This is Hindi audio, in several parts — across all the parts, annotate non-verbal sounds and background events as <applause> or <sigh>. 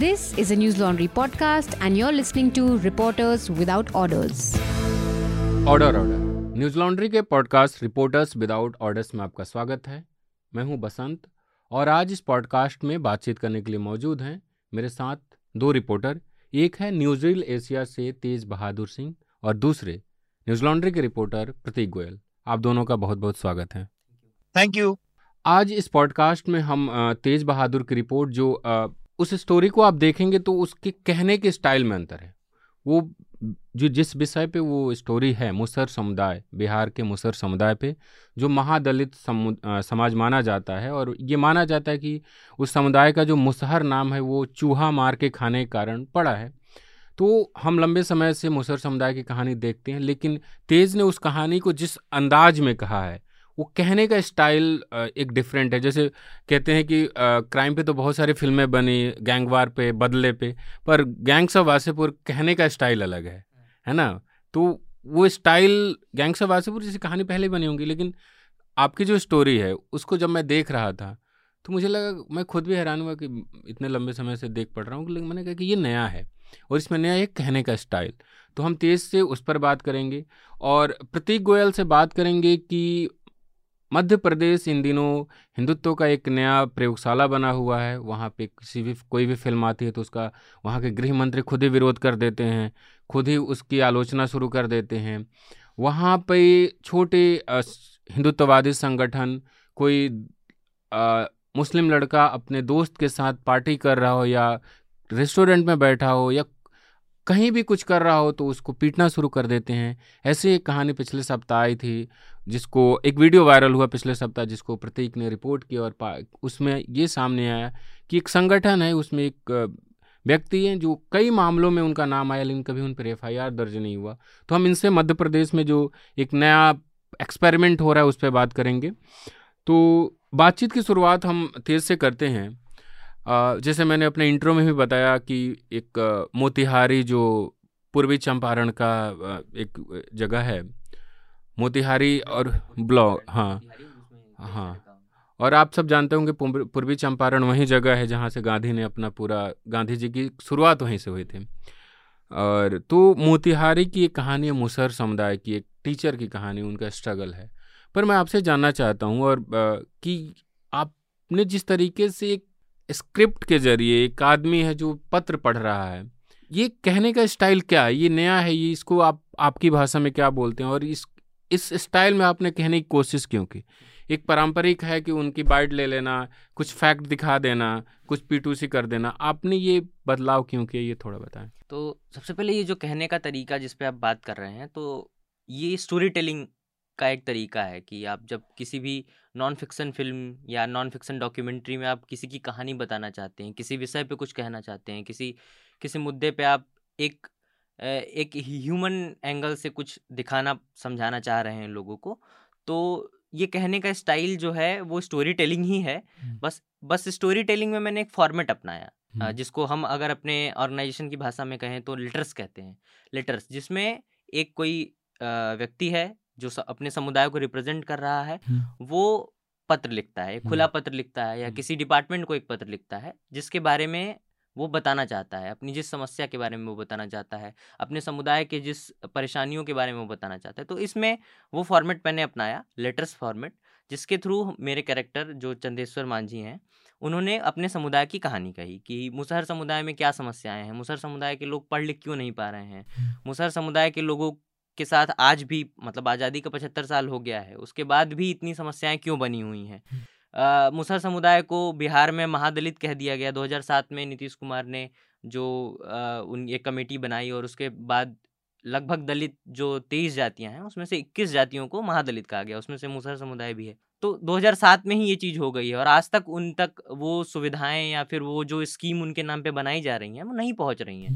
This is a News Laundry podcast, and you're listening to Reporters Without Orders. Order order news laundry के पॉडकास्ट रिपोर्टर्स विदाउट ऑर्डर्स में आपका स्वागत है। मैं हूँ बसंत और आज इस पॉडकास्ट में बातचीत करने के लिए मौजूद हैं मेरे साथ दो रिपोर्टर एक है न्यूज़ रील एशिया से तेज बहादुर सिंह और दूसरे न्यूज़ लॉन्ड्री के रिपोर्टर प्रतीक गोयल। आप दोनों का बहुत बहुत स्वागत है। थैंक यू आज इस पॉडकास्ट में हम तेज बहादुर की रिपोर्ट जो उस स्टोरी को आप देखेंगे तो उसके कहने के स्टाइल में अंतर है। वो जो जिस विषय पे वो स्टोरी है मुसर समुदाय, बिहार के मुसर समुदाय पे, जो महादलित समु समाज माना जाता है और ये माना जाता है कि उस समुदाय का जो मुसहर नाम है वो चूहा मार के खाने के कारण पड़ा है। तो हम लंबे समय से मुसर समुदाय की कहानी देखते हैं, लेकिन तेज ने उस कहानी को जिस अंदाज में कहा है वो कहने का स्टाइल एक डिफरेंट है। जैसे कहते हैं कि क्राइम पे तो बहुत सारी फ़िल्में बनी गैंगवार पे, बदले पे, पर गैंग्स ऑफ़ वासेपुर कहने का स्टाइल अलग है है ना? तो वो स्टाइल गैंग्स ऑफ़ वासेपुर जैसी कहानी पहले बनी होंगी, लेकिन आपकी जो स्टोरी है, उसको जब मैं देख रहा था तो मुझे लगा, मैं खुद भी हैरान हुआ कि इतने लंबे समय से देख पड़ रहा हूँ, लेकिन मैंने कहा कि ये नया है, और इसमें नया एक कहने का स्टाइल। तो हम तेज से उस पर बात करेंगे, और प्रतीक गोयल से बात करेंगे कि मध्य प्रदेश इन दिनों हिंदुत्व का एक नया प्रयोगशाला बना हुआ है। वहाँ पे किसी भी कोई भी फ़िल्म आती है तो उसका वहाँ के गृह मंत्री खुद ही विरोध कर देते हैं खुद ही उसकी आलोचना शुरू कर देते हैं। वहाँ पे छोटे हिंदुत्ववादी संगठन कोई अ, मुस्लिम लड़का अपने दोस्त के साथ पार्टी कर रहा हो या रेस्टोरेंट में बैठा हो या कहीं भी कुछ कर रहा हो तो उसको पीटना शुरू कर देते हैं। ऐसे एक कहानी पिछले सप्ताह आई थी, जिसको एक वीडियो वायरल हुआ पिछले सप्ताह, जिसको प्रतीक ने रिपोर्ट किया और उसमें ये सामने आया कि एक संगठन है, उसमें एक व्यक्ति हैं जो कई मामलों में उनका नाम आया लेकिन कभी उन पर एफआईआर दर्ज नहीं हुआ। तो हम इनसे मध्य प्रदेश में जो एक नया एक्सपेरिमेंट हो रहा है उस पर बात करेंगे। तो बातचीत की शुरुआत हम तेज से करते हैं। जैसे मैंने अपने इंट्रो में भी बताया कि एक मोतिहारी जो पूर्वी चंपारण का एक जगह है, मोतिहारी और ब्लॉक हाँ हाँ। और आप सब जानते होंगे पूर्वी चंपारण वही जगह है जहाँ से गांधी ने अपना पूरा, गांधी जी की शुरुआत वहीं से हुई थी। और तो मोतिहारी की एक कहानी है, मुसहर समुदाय की एक टीचर की कहानी, उनका स्ट्रगल है। पर मैं आपसे जानना चाहता हूँ और कि आपने जिस तरीके से एक स्क्रिप्ट के ज़रिए एक आदमी है जो पत्र पढ़ रहा है। ये कहने का स्टाइल क्या है? ये नया है? ये इसको आप, आपकी भाषा में क्या बोलते हैं? और इस इस स्टाइल में आपने कहने की कोशिश क्यों की? एक पारंपरिक है कि उनकी बाइट ले लेना, कुछ फैक्ट दिखा देना, कुछ पीटूसी कर देना। आपने ये बदलाव क्यों किया? ये थोड़ा बताएँ। तो सबसे पहले ये जो कहने का तरीका जिस पे आप बात कर रहे हैं तो ये स्टोरी टेलिंग का एक तरीका है कि आप जब किसी भी नॉन फिक्शन फ़िल्म या नॉन फिक्शन डॉक्यूमेंट्री में आप किसी की कहानी बताना चाहते हैं किसी विषय पे कुछ कहना चाहते हैं किसी किसी मुद्दे पे आप एक एक ह्यूमन एंगल से कुछ दिखाना समझाना चाह रहे हैं लोगों को तो ये कहने का स्टाइल जो है वो स्टोरी टेलिंग ही है। बस बस स्टोरी टेलिंग में मैंने एक फॉर्मेट अपनाया। जिसको हम अगर अपने ऑर्गेनाइजेशन की भाषा में कहें तो लेटर्स कहते हैं लेटर्स जिसमें एक कोई व्यक्ति है जो अपने समुदाय को रिप्रेजेंट कर रहा है हम्म। वो पत्र लिखता है खुला हम्म। पत्र लिखता है या हम्म। किसी डिपार्टमेंट को एक पत्र लिखता है जिसके बारे में वो बताना चाहता है अपनी जिस समस्या के बारे में वो बताना चाहता है अपने समुदाय के जिस परेशानियों के बारे में वो बताना चाहता है तो इसमें वो फॉर्मेट मैंने अपनाया लेटर्स फॉर्मेट जिसके थ्रू मेरे कैरेक्टर जो चंदेश्वर मांझी हैं उन्होंने अपने समुदाय की कहानी कही कि मुसहर समुदाय में क्या समस्याएँ हैं मुसहर समुदाय के लोग पढ़ लिख क्यों नहीं पा रहे हैं मुसहर समुदाय के लोगों के साथ आज भी मतलब आज़ादी का पचहत्तर साल हो गया है उसके बाद भी इतनी समस्याएँ क्यों बनी हुई हैं? अ, मुसहर समुदाय को बिहार में महादलित कह दिया गया। 2007 में नीतीश कुमार ने जो अ, उन एक कमेटी बनाई और उसके बाद लगभग दलित जो तेईस जातियाँ हैं उसमें से इक्कीस जातियों को महादलित कहा गया उसमें से मुसहर समुदाय भी है। तो 2007 में ही ये चीज़ हो गई है और आज तक उन तक वो सुविधाएँ या फिर वो जो स्कीम उनके नाम पे बनाई जा रही हैं वो नहीं पहुँच रही हैं।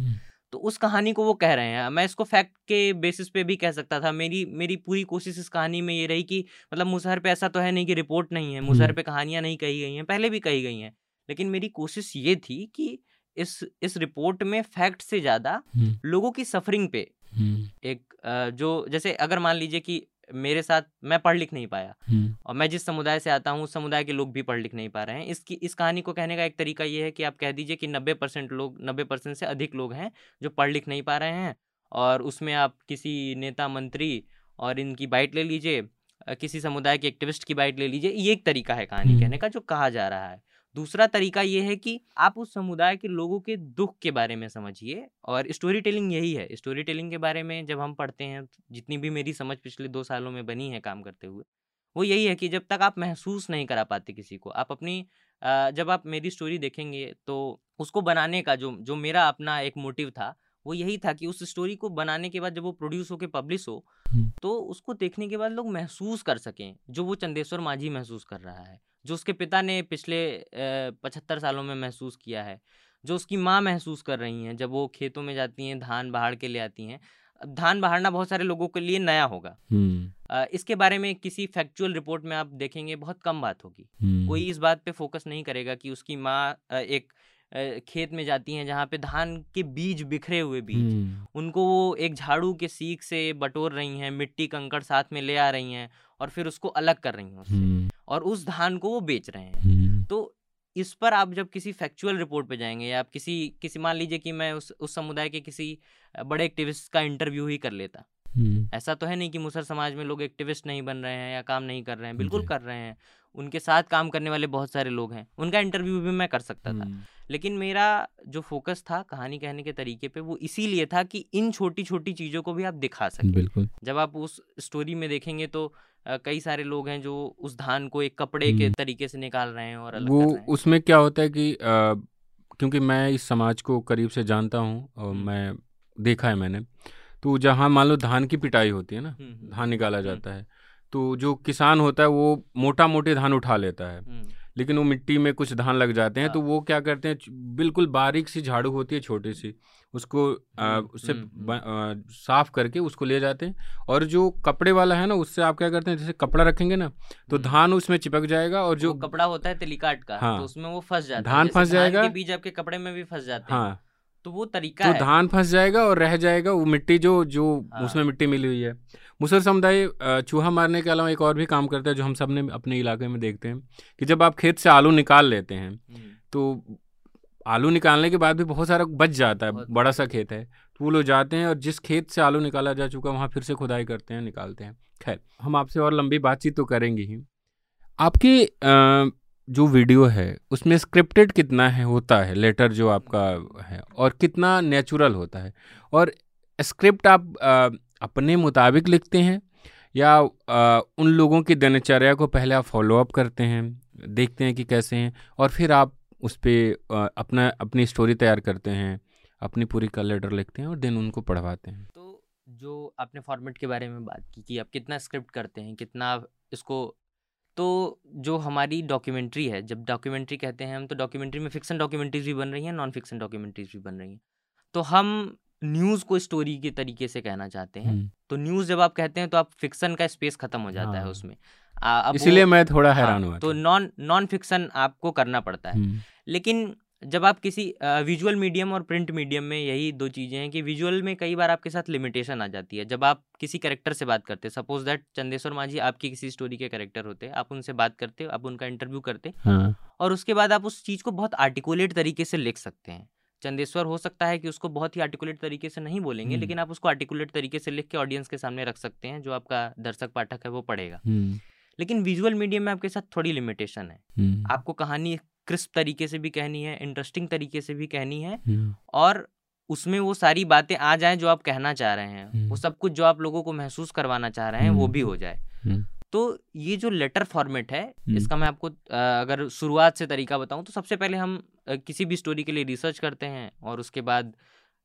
तो उस कहानी को वो कह रहे हैं। मैं इसको फैक्ट के बेसिस पे भी कह सकता था। मेरी मेरी पूरी कोशिश इस कहानी में ये रही कि मतलब मुसहर पे ऐसा तो है नहीं कि रिपोर्ट नहीं है मुसहर पे कहानियाँ नहीं कही गई हैं पहले भी कही गई हैं। लेकिन मेरी कोशिश ये थी कि इस इस रिपोर्ट में फैक्ट से ज़्यादा लोगों की सफरिंग पे एक जो जैसे अगर मान लीजिए कि मेरे साथ मैं पढ़ लिख नहीं पाया। हम्म, और मैं जिस समुदाय से आता हूँ उस समुदाय के लोग भी पढ़ लिख नहीं पा रहे हैं। इसकी इस कहानी को कहने का एक तरीका ये है कि आप कह दीजिए कि नब्बे परसेंट लोग नब्बे परसेंट से अधिक लोग हैं जो पढ़ लिख नहीं पा रहे हैं। और उसमें आप किसी नेता मंत्री और इनकी बाइट ले लीजिए किसी समुदाय के एक्टिविस्ट की बाइट ले लीजिए ये एक तरीका है कहानी हम्म। कहने का जो कहा जा रहा है। दूसरा तरीका ये है कि आप उस समुदाय के लोगों के दुख के बारे में समझिए और स्टोरी टेलिंग यही है स्टोरी टेलिंग के बारे में जब हम पढ़ते हैं जितनी भी मेरी समझ पिछले दो सालों में बनी है काम करते हुए वो यही है कि जब तक आप महसूस नहीं करा पाते किसी को आप अपनी जब आप मेरी स्टोरी देखेंगे तो उसको बनाने का जो जो मेरा अपना एक मोटिव था वो यही था कि उस स्टोरी को बनाने के बाद जब वो प्रोड्यूस होकर पब्लिश हो। तो उसको देखने के बाद लोग महसूस कर सकें जो वो चंदेश्वर माझी महसूस कर रहा है जो उसके पिता ने पिछले पचहत्तर सालों में महसूस किया है जो उसकी माँ महसूस कर रही हैं जब वो खेतों में जाती हैं धान बहाड़ के ले आती हैं धान बहाड़ना बहुत सारे लोगों के लिए नया होगा। इसके बारे में किसी फैक्चुअल रिपोर्ट में आप देखेंगे बहुत कम बात होगी। कोई इस बात पे फोकस नहीं करेगा कि उसकी माँ एक खेत में जाती हैं जहाँ पे धान के बीज बिखरे हुए बीज। हम्म, उनको वो एक झाड़ू के सीख से बटोर रही हैं मिट्टी कंकड़ साथ में ले आ रही हैं और फिर उसको अलग कर रही हैं उससे। हम्म, और उस धान को वो बेच रहे हैं। हम्म, तो इस पर आप जब किसी फैक्चुअल रिपोर्ट पे जाएँगे या आप किसी किसी मान लीजिए कि मैं उस उस समुदाय के किसी बड़े एक्टिविस्ट का इंटरव्यू ही कर लेता। ऐसा तो है नहीं कि मुसर समाज में लोग एक्टिविस्ट नहीं बन रहे हैं या काम नहीं कर रहे हैं बिल्कुल कर रहे हैं। उनके साथ काम करने वाले बहुत सारे लोग हैं। उनका इंटरव्यू भी मैं कर सकता था। हम्म, लेकिन मेरा जो फोकस था कहानी कहने के तरीके पे वो इसीलिए था कि इन छोटी छोटी चीज़ों को भी आप दिखा सकें। बिल्कुल। जब आप उस स्टोरी में देखेंगे तो कई सारे लोग हैं जो उस धान को एक कपड़े के हम्म। तरीके से निकाल रहे हैं और अलग वो उसमें क्या होता है कि अ, क्योंकि मैं इस समाज को करीब से जानता हूँ और हम्म। मैं देखा है मैंने तो जहाँ मान लो धान की पिटाई होती है ना धान निकाला। जाता है तो जो किसान होता है वो मोटा मोटे धान उठा लेता है हम्म, लेकिन वो मिट्टी में कुछ धान लग जाते हैं तो हाँ। वो क्या करते हैं बिल्कुल बारीक सी झाड़ू होती है छोटी सी उसको अ, हम्म, उससे हम्म, अ, साफ़ करके उसको ले जाते हैं और जो कपड़े वाला है ना उससे आप क्या करते हैं जैसे कपड़ा रखेंगे ना तो। धान उसमें चिपक जाएगा और जो जो कपड़ा होता है तेलिकाट का हाँ। तो उसमें वो फंस जाता है धान फंस जाएगा। बीज आपके कपड़े में भी फंस जाते हैं हाँ तो वो तरीका तो है। धान फंस जाएगा और रह जाएगा वो मिट्टी जो जो हाँ। उसमें मिट्टी मिली हुई है। मुसर समुदाय चूहा मारने के अलावा एक और भी काम करता है जो हम सबने अपने इलाके में देखते हैं कि जब आप खेत से आलू निकाल लेते हैं हम्म, तो आलू निकालने के बाद भी बहुत सारा बच जाता है बड़ा सा खेत है। तो वो लोग जाते हैं और जिस खेत से आलू निकाला जा चुका है वहाँ फिर से खुदाई करते हैं निकालते हैं। खैर हम आपसे और लंबी बातचीत तो करेंगे ही। आपके जो वीडियो है उसमें स्क्रिप्टेड कितना है होता है लेटर जो आपका है और कितना नेचुरल होता है। और स्क्रिप्ट आप अ, अपने मुताबिक लिखते हैं या अ, उन लोगों की दिनचर्या को पहले आप फॉलोअप करते हैं देखते हैं कि कैसे हैं और फिर आप उस पर अपना अपनी स्टोरी तैयार करते हैं अपनी पूरी का लेटर लिखते हैं और दिन उनको पढ़वाते हैं। तो जो आपने फॉर्मेट के बारे में बात की कि आप कितना स्क्रिप्ट करते हैं कितना इसको तो जो हमारी डॉक्यूमेंट्री है जब डॉक्यूमेंट्री कहते हैं हम तो डॉक्यूमेंट्री में फिक्सन डॉक्यूमेंट्रीज भी बन रही हैं नॉन फिक्शन डॉक्यूमेंट्रीज भी बन रही हैं। तो हम न्यूज़ को स्टोरी के तरीके से कहना चाहते हैं। हम्म, तो न्यूज़ जब आप कहते हैं तो आप फिक्सन का स्पेस खत्म हो जाता है हाँ। उसमें। इसीलिए मैं थोड़ा हाँ, हैरान हुआ तो नॉन नॉन फिक्सन आपको करना पड़ता है। हम्म, लेकिन जब आप किसी विजुअल मीडियम और प्रिंट मीडियम में यही दो चीज़ें हैं कि विजुअल में कई बार आपके साथ लिमिटेशन आ जाती है। जब आप किसी कैरेक्टर से बात करते सपोज़ दैट चंदेश्वर मांझी आपकी किसी स्टोरी के कैरेक्टर होते आप उनसे बात करते आप उनका इंटरव्यू करते हाँ और उसके बाद आप उस चीज़ को बहुत आर्टिकुलेट तरीके से लिख सकते हैं। चंदेश्वर हो सकता है कि उसको बहुत ही आर्टिकुलेट तरीके से नहीं बोलेंगे हम्म। लेकिन आप उसको आर्टिकुलेट तरीके से लिख के ऑडियंस के सामने रख सकते हैं जो आपका दर्शक पाठक है वो पढ़ेगा। हम्म, लेकिन विजुअल मीडियम में आपके साथ थोड़ी लिमिटेशन है। हम्म, आपको कहानी क्रिस्प तरीके से भी कहनी है इंटरेस्टिंग तरीके से भी कहनी है हम्म, और उसमें वो सारी बातें आ जाएँ जो आप कहना चाह रहे हैं हम्म। वो सब कुछ जो आप लोगों को महसूस करवाना चाह रहे हैं वो हम्म। भी हो जाए हम्म। तो ये जो लेटर फॉर्मेट है हम्म। इसका मैं आपको अगर शुरुआत से तरीका बताऊँ तो सबसे पहले हम किसी भी स्टोरी के लिए रिसर्च करते हैं और उसके बाद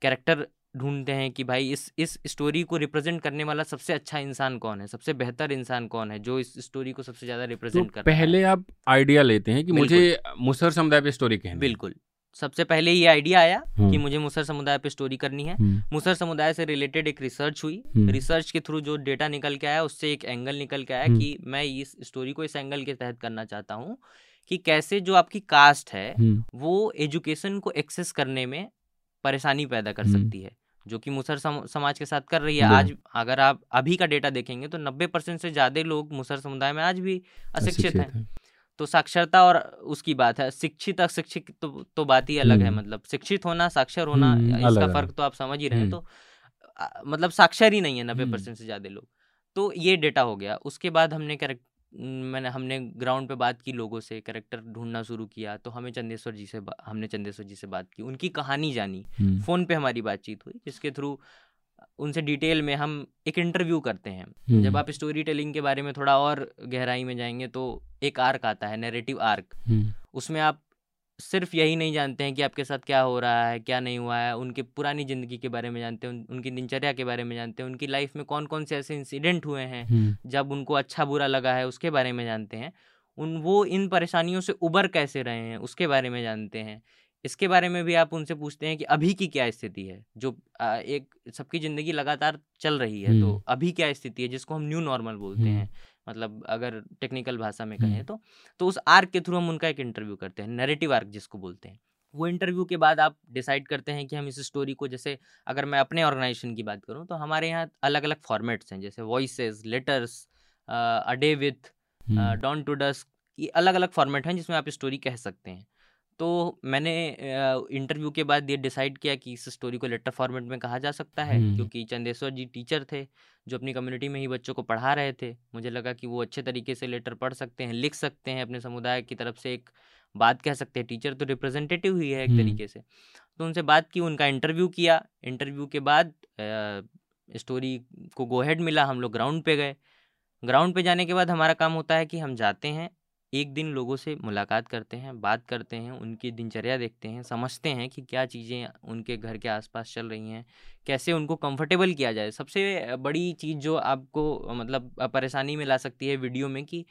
कैरेक्टर ढूंढते हैं कि भाई इस इस स्टोरी को रिप्रेजेंट करने वाला सबसे अच्छा इंसान कौन है? सबसे बेहतर इंसान कौन है जो इस स्टोरी को सबसे ज़्यादा तो रिप्रेजेंट कर पहले आप आइडिया लेते हैं कि मुझे मुसर समुदाय पे स्टोरी कहनी बिल्कुल। सबसे पहले ये आइडिया आया कि हम्म, मुझे मुसर समुदाय पे स्टोरी करनी है। हम्म, मुसर समुदाय से रिलेटेड एक रिसर्च हुई। हम्म। रिसर्च के थ्रू जो डेटा निकल के आया उससे एक एंगल निकल के आया हम्म। कि मैं इस स्टोरी को इस एंगल के तहत करना चाहता हूँ कि कैसे जो आपकी कास्ट है हम्म, वो एजुकेशन को एक्सेस करने में परेशानी पैदा कर हम्म। सकती है जो कि मुसर सम, समाज के साथ कर रही है आज अगर आप अभी का डेटा देखेंगे तो नब्बे परसेंट से ज़्यादा लोग मुसर समुदाय में आज भी अशिक्षित हैं है। तो साक्षरता और उसकी बात है शिक्षित अशिक्षित तो, तो बात ही अलग है हम्म। मतलब शिक्षित होना साक्षर होना हम्म, इसका फ़र्क तो आप समझ ही रहे हैं। तो मतलब साक्षर ही नहीं है नब्बे। परसेंट से ज़्यादा लोग तो ये डेटा हो गया उसके बाद हमने मैंने हमने ग्राउंड पे बात की लोगों से करेक्टर ढूंढना शुरू किया तो हमें चंदेश्वर जी से हमने चंदेश्वर जी से बात की उनकी कहानी जानी फ़ोन पे हमारी बातचीत हुई जिसके थ्रू उनसे डिटेल में हम एक इंटरव्यू करते हैं। जब आप स्टोरी टेलिंग के बारे में थोड़ा और गहराई में जाएँगे तो एक आर्क आता है नेरेटिव आर्क। उसमें आप सिर्फ़ यही नहीं जानते हैं कि आपके साथ क्या हो रहा है क्या नहीं हुआ है उनके पुरानी ज़िंदगी के बारे में जानते हैं उन, उनकी दिनचर्या के बारे में जानते हैं उनकी लाइफ में कौन कौन से ऐसे इंसिडेंट हुए हैं जब उनको अच्छा बुरा लगा है उसके बारे में जानते हैं उन वो इन परेशानियों से उबर कैसे रहे हैं उसके बारे में जानते हैं इसके बारे में भी आप उनसे पूछते हैं कि अभी की क्या स्थिति है जो एक सबकी ज़िंदगी लगातार चल रही है तो। अभी क्या स्थिति है जिसको हम न्यू नॉर्मल बोलते। हैं मतलब अगर टेक्निकल भाषा में कहें हम्म। तो तो उस आर्क के थ्रू हम उनका एक इंटरव्यू करते हैं नैरेटिव आर्क जिसको बोलते हैं। वो इंटरव्यू के बाद आप डिसाइड करते हैं कि हम इस स्टोरी को जैसे अगर मैं अपने ऑर्गेनाइजेशन की बात करूँ तो हमारे यहाँ अलग अलग फॉर्मेट्स हैं जैसे voices letters a day with dawn to dusk ये अलग अलग फॉर्मेट हैं जिसमें आप स्टोरी कह सकते हैं। तो मैंने इंटरव्यू के बाद ये डिसाइड किया कि इस स्टोरी को लेटर फॉर्मेट में कहा जा सकता है। क्योंकि चंदेश्वर जी टीचर थे जो अपनी कम्युनिटी में ही बच्चों को पढ़ा रहे थे मुझे लगा कि वो अच्छे तरीके से लेटर पढ़ सकते हैं लिख सकते हैं अपने समुदाय की तरफ़ से एक बात कह सकते हैं टीचर तो रिप्रेजेंटेटिव ही है एक। तरीके से तो उनसे बात की उनका इंटरव्यू किया इंटरव्यू के बाद स्टोरी को गो हेड मिला हम लोग ग्राउंड पे गए ग्राउंड पे जाने के बाद हमारा काम होता है कि हम जाते हैं एक दिन लोगों से मुलाकात करते हैं बात करते हैं उनकी दिनचर्या देखते हैं समझते हैं कि क्या चीज़ें उनके घर के आसपास चल रही हैं कैसे उनको कंफर्टेबल किया जाए। सबसे बड़ी चीज़ जो आपको मतलब परेशानी में ला सकती है वीडियो में कि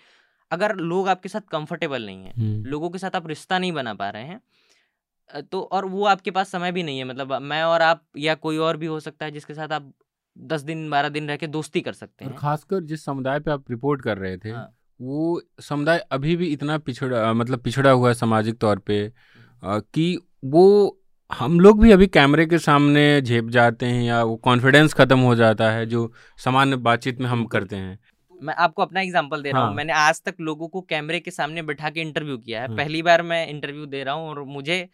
अगर लोग आपके साथ कंफर्टेबल नहीं हैं लोगों के साथ आप रिश्ता नहीं बना पा रहे हैं तो और वो आपके पास समय भी नहीं है मतलब मैं और आप या कोई और भी हो सकता है जिसके साथ आप दस दिन बारह दिन रह के दोस्ती कर सकते हैं। खासकर जिस समुदाय पे आप रिपोर्ट कर रहे थे हाँ। वो समुदाय अभी भी इतना पिछड़ा मतलब पिछड़ा हुआ है सामाजिक तौर पे कि वो हम लोग भी अभी कैमरे के सामने झेप जाते हैं या वो कॉन्फिडेंस खत्म हो जाता है जो सामान्य बातचीत में हम करते हैं मैं आपको अपना एग्जांपल दे रहा हाँ। हूँ मैंने आज तक लोगों को कैमरे के सामने बैठा के इंटरव्यू किया है हाँ। पहली बार मैं इंटरव्यू दे रहा हूँ और मुझे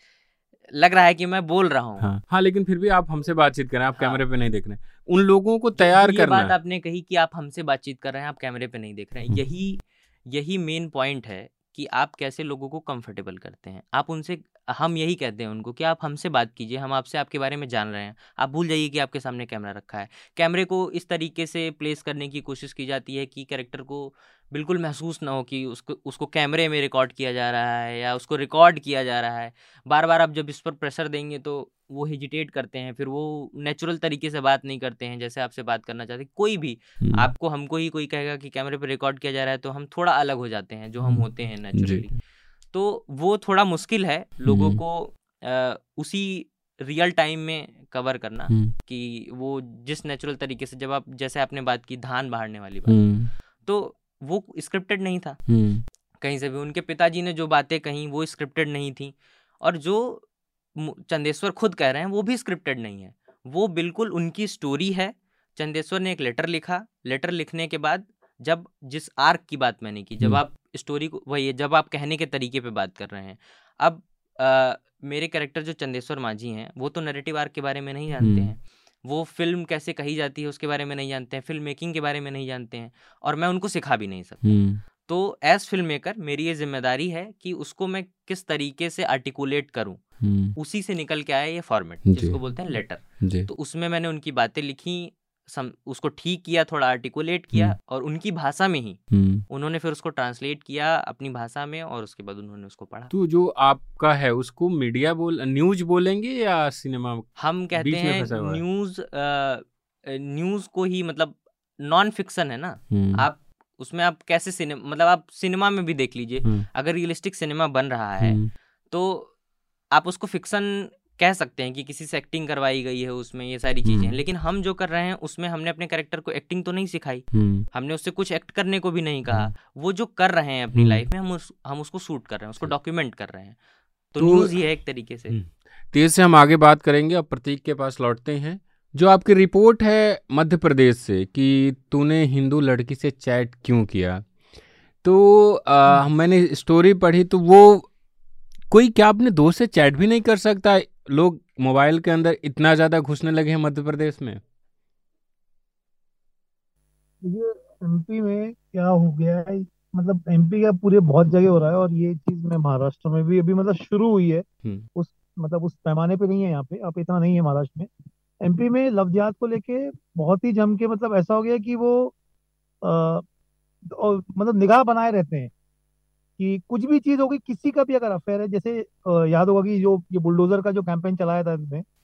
लग रहा है कि मैं बोल रहा हूँ हाँ हाँ लेकिन फिर भी आप हमसे बातचीत करें आप हाँ। कैमरे पे नहीं देख रहे हैं। उन लोगों को तैयार करना बात आपने कही कि आप हमसे बातचीत कर रहे हैं आप कैमरे पे नहीं देख रहे हैं हम्म। यही यही मेन पॉइंट है कि आप कैसे लोगों को कंफर्टेबल करते हैं। आप उनसे, हम यही कहते हैं उनको कि आप हमसे बात कीजिए, हम आपसे आपके बारे में जान रहे हैं। आप भूल जाइए कि आपके सामने कैमरा रखा है। कैमरे को इस तरीके से प्लेस करने की कोशिश की जाती है कि कैरेक्टर को बिल्कुल महसूस ना हो कि उसको उसको कैमरे में रिकॉर्ड किया जा रहा है या उसको रिकॉर्ड किया जा रहा है। बार बार आप जब इस पर प्रेशर देंगे तो वो हिजिटेट करते हैं फिर वो नेचुरल तरीके से बात नहीं करते हैं जैसे आपसे बात करना चाहते कोई भी हम्म, आपको हमको ही कोई कहेगा कि कैमरे पर रिकॉर्ड किया जा रहा है तो हम थोड़ा अलग हो जाते हैं जो हम हम्म, होते हैं नेचुरली तो वो थोड़ा मुश्किल है लोगों हम्म। को अ, उसी रियल टाइम में कवर करना कि वो जिस नेचुरल तरीके से जब आप जैसे आपने बात की धान बाहरने वाली बात। तो वो स्क्रिप्टेड नहीं था। हम्म, कहीं से भी उनके पिताजी ने जो बातें कही वो स्क्रिप्टेड नहीं थी। और जो चंदेश्वर खुद कह रहे हैं वो भी स्क्रिप्टेड नहीं है। वो बिल्कुल उनकी स्टोरी है। चंदेश्वर ने एक लेटर लिखा। लेटर लिखने के बाद जब जिस आर्क की बात मैंने की जब हम्म। आप स्टोरी को वही है जब आप कहने के तरीके पे बात कर रहे हैं। अब अ, मेरे कैरेक्टर जो चंदेश्वर माझी हैं वो तो नरेटिव आर्क के बारे में नहीं जानते हम्म। हैं। वो फ़िल्म कैसे कही जाती है उसके बारे में नहीं जानते हैं फ़िल्म मेकिंग के बारे में नहीं जानते हैं और मैं उनको सिखा भी नहीं सकता। हम्म, तो एज फ़िल्म मेकर मेरी ये ज़िम्मेदारी है कि उसको मैं किस तरीके से आर्टिकुलेट करूँ। हम्म, उसी से निकल के आया ये फॉर्मेट जिसको बोलते हैं लेटर तो उसमें मैंने उनकी बातें लिखी सम, उसको ठीक किया थोड़ा आर्टिकुलेट किया हम्म। और उनकी भाषा में ही। हम्म। उन्होंने फिर उसको ट्रांसलेट किया अपनी भाषा में और उसके बाद उन्होंने उसको पढ़ा। तो जो आपका है उसको मीडिया बोल न्यूज़ बोलेंगे या सिनेमा हम कहते हैं न्यूज़ न्यूज़ को ही मतलब नॉन फिक्शन है ना? हम्म, आप उसमें आप कैसे सिनेमा मतलब आप सिनेमा में भी देख लीजिए। अगर रियलिस्टिक सिनेमा बन रहा है तो आप उसको फिक्सन कह सकते हैं कि किसी से एक्टिंग करवाई गई है उसमें ये सारी चीज़ें हैं हम्म। लेकिन हम जो कर रहे हैं उसमें हमने अपने कैरेक्टर को एक्टिंग तो नहीं सिखाई हम्म, हमने उससे कुछ एक्ट करने को भी नहीं कहा हम्म। वो जो कर रहे हैं अपनी। लाइफ में हम उस, हम उसको शूट कर रहे हैं उसको डॉक्यूमेंट कर रहे हैं तो, तो- न्यूज़ ही है एक तरीके से। तेज से हम आगे बात करेंगे अब प्रतीक के पास लौटते हैं जो आपकी रिपोर्ट है मध्य प्रदेश से कि तूने हिंदू लड़की से चैट क्यों किया तो आ। मैंने स्टोरी पढ़ी तो वो कोई क्या अपने दोस्त से चैट भी नहीं कर सकता लोग मोबाइल के अंदर इतना ज़्यादा घुसने लगे हैं मध्य प्रदेश में। ये एमपी में क्या हो गया है? मतलब एमपी का पूरे बहुत जगह हो रहा है और ये चीज़ में महाराष्ट्र में भी अभी मतलब शुरू हुई है। हम्म। उस मतलब उस पैमाने पे नहीं है यहाँ पे अब इतना नहीं है महाराष्ट्र में। एमपी में लव जिहाद को लेके बहुत ही जम के मतलब ऐसा हो गया कि वो आ, और मतलब निगाह बनाए रहते हैं। कि कुछ भी चीज़ होगी किसी का भी अगर अफेयर है जैसे याद होगा कि जो ये बुलडोजर का जो कैंपेन चलाया था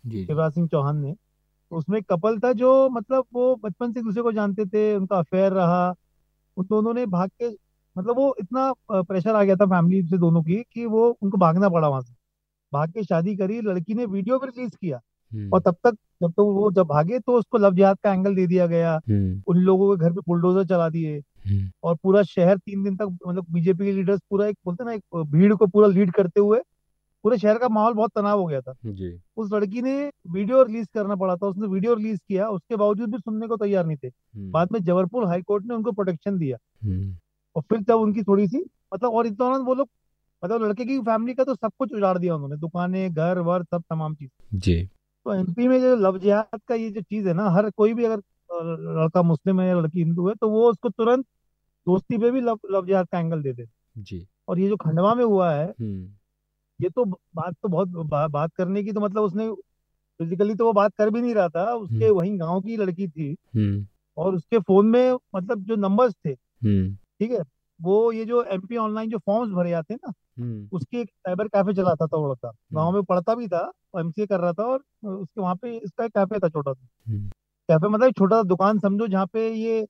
जी। शिवराज सिंह चौहान ने तो उसमें कपल था जो मतलब वो बचपन से दूसरे को जानते थे उनका अफेयर रहा उन दोनों ने भाग के मतलब वो इतना प्रेशर आ गया था फैमिली से दोनों की कि वो उनको भागना पड़ा वहाँ से। भाग के शादी करी लड़की ने वीडियो भी रिलीज़ किया। हम्म। और तब तक जब तो वो जब भागे तो उसको लव जिहाद का एंगल दे दिया गया। हम्म। उन लोगों के घर पे बुलडोजर चला दिए। और पूरा शहर तीन दिन तक मतलब बीजेपी के लीडर्स पूरा एक बोलते ना एक भीड़ को पूरा लीड करते हुए पूरे शहर का माहौल बहुत तनाव हो गया था। जी। उस लड़की ने वीडियो रिलीज़ करना पड़ा था उसने वीडियो रिलीज़ किया उसके बावजूद भी सुनने को तैयार नहीं थे। हम्म। बाद में जबलपुर हाईकोर्ट ने उनको प्रोटेक्शन दिया। हम्म। और फिर तब उनकी थोड़ी सी मतलब और इस दौरान वो लोग मतलब लड़के की फैमिली का तो सब कुछ उजाड़ दिया उन्होंने दुकानें घर वर सब तमाम चीज़। जी। तो एमपी में जो लव जिहाद का ये जो चीज़ है ना हर कोई भी अगर लड़का मुस्लिम है या लड़की हिंदू है तो वो उसको तुरंत दोस्ती पे भी लव लव जिहाद का एंगल दे दे जी। और ये जो खंडवा में हुआ है हम्म। ये तो बात तो बहुत बा, बात करने की तो मतलब उसने फिजिकली तो वो बात कर भी नहीं रहा था उसके हम्म। वहीं गाँव की लड़की थी। हम्म। और उसके फ़ोन में मतलब जो नंबर्स थे ठीक है वो ये जो एमपी ऑनलाइन जो फॉर्म्स भरे जाते हैं ना उसके एक साइबर कैफ़े चलाता था वो लड़का। गाँव में पढ़ता भी था एमसीए कर रहा था और उसके वहाँ पे इसका एक कैफ़े था छोटा सा। कैफ़े मतलब छोटा सा दुकान समझो जहाँ पे ये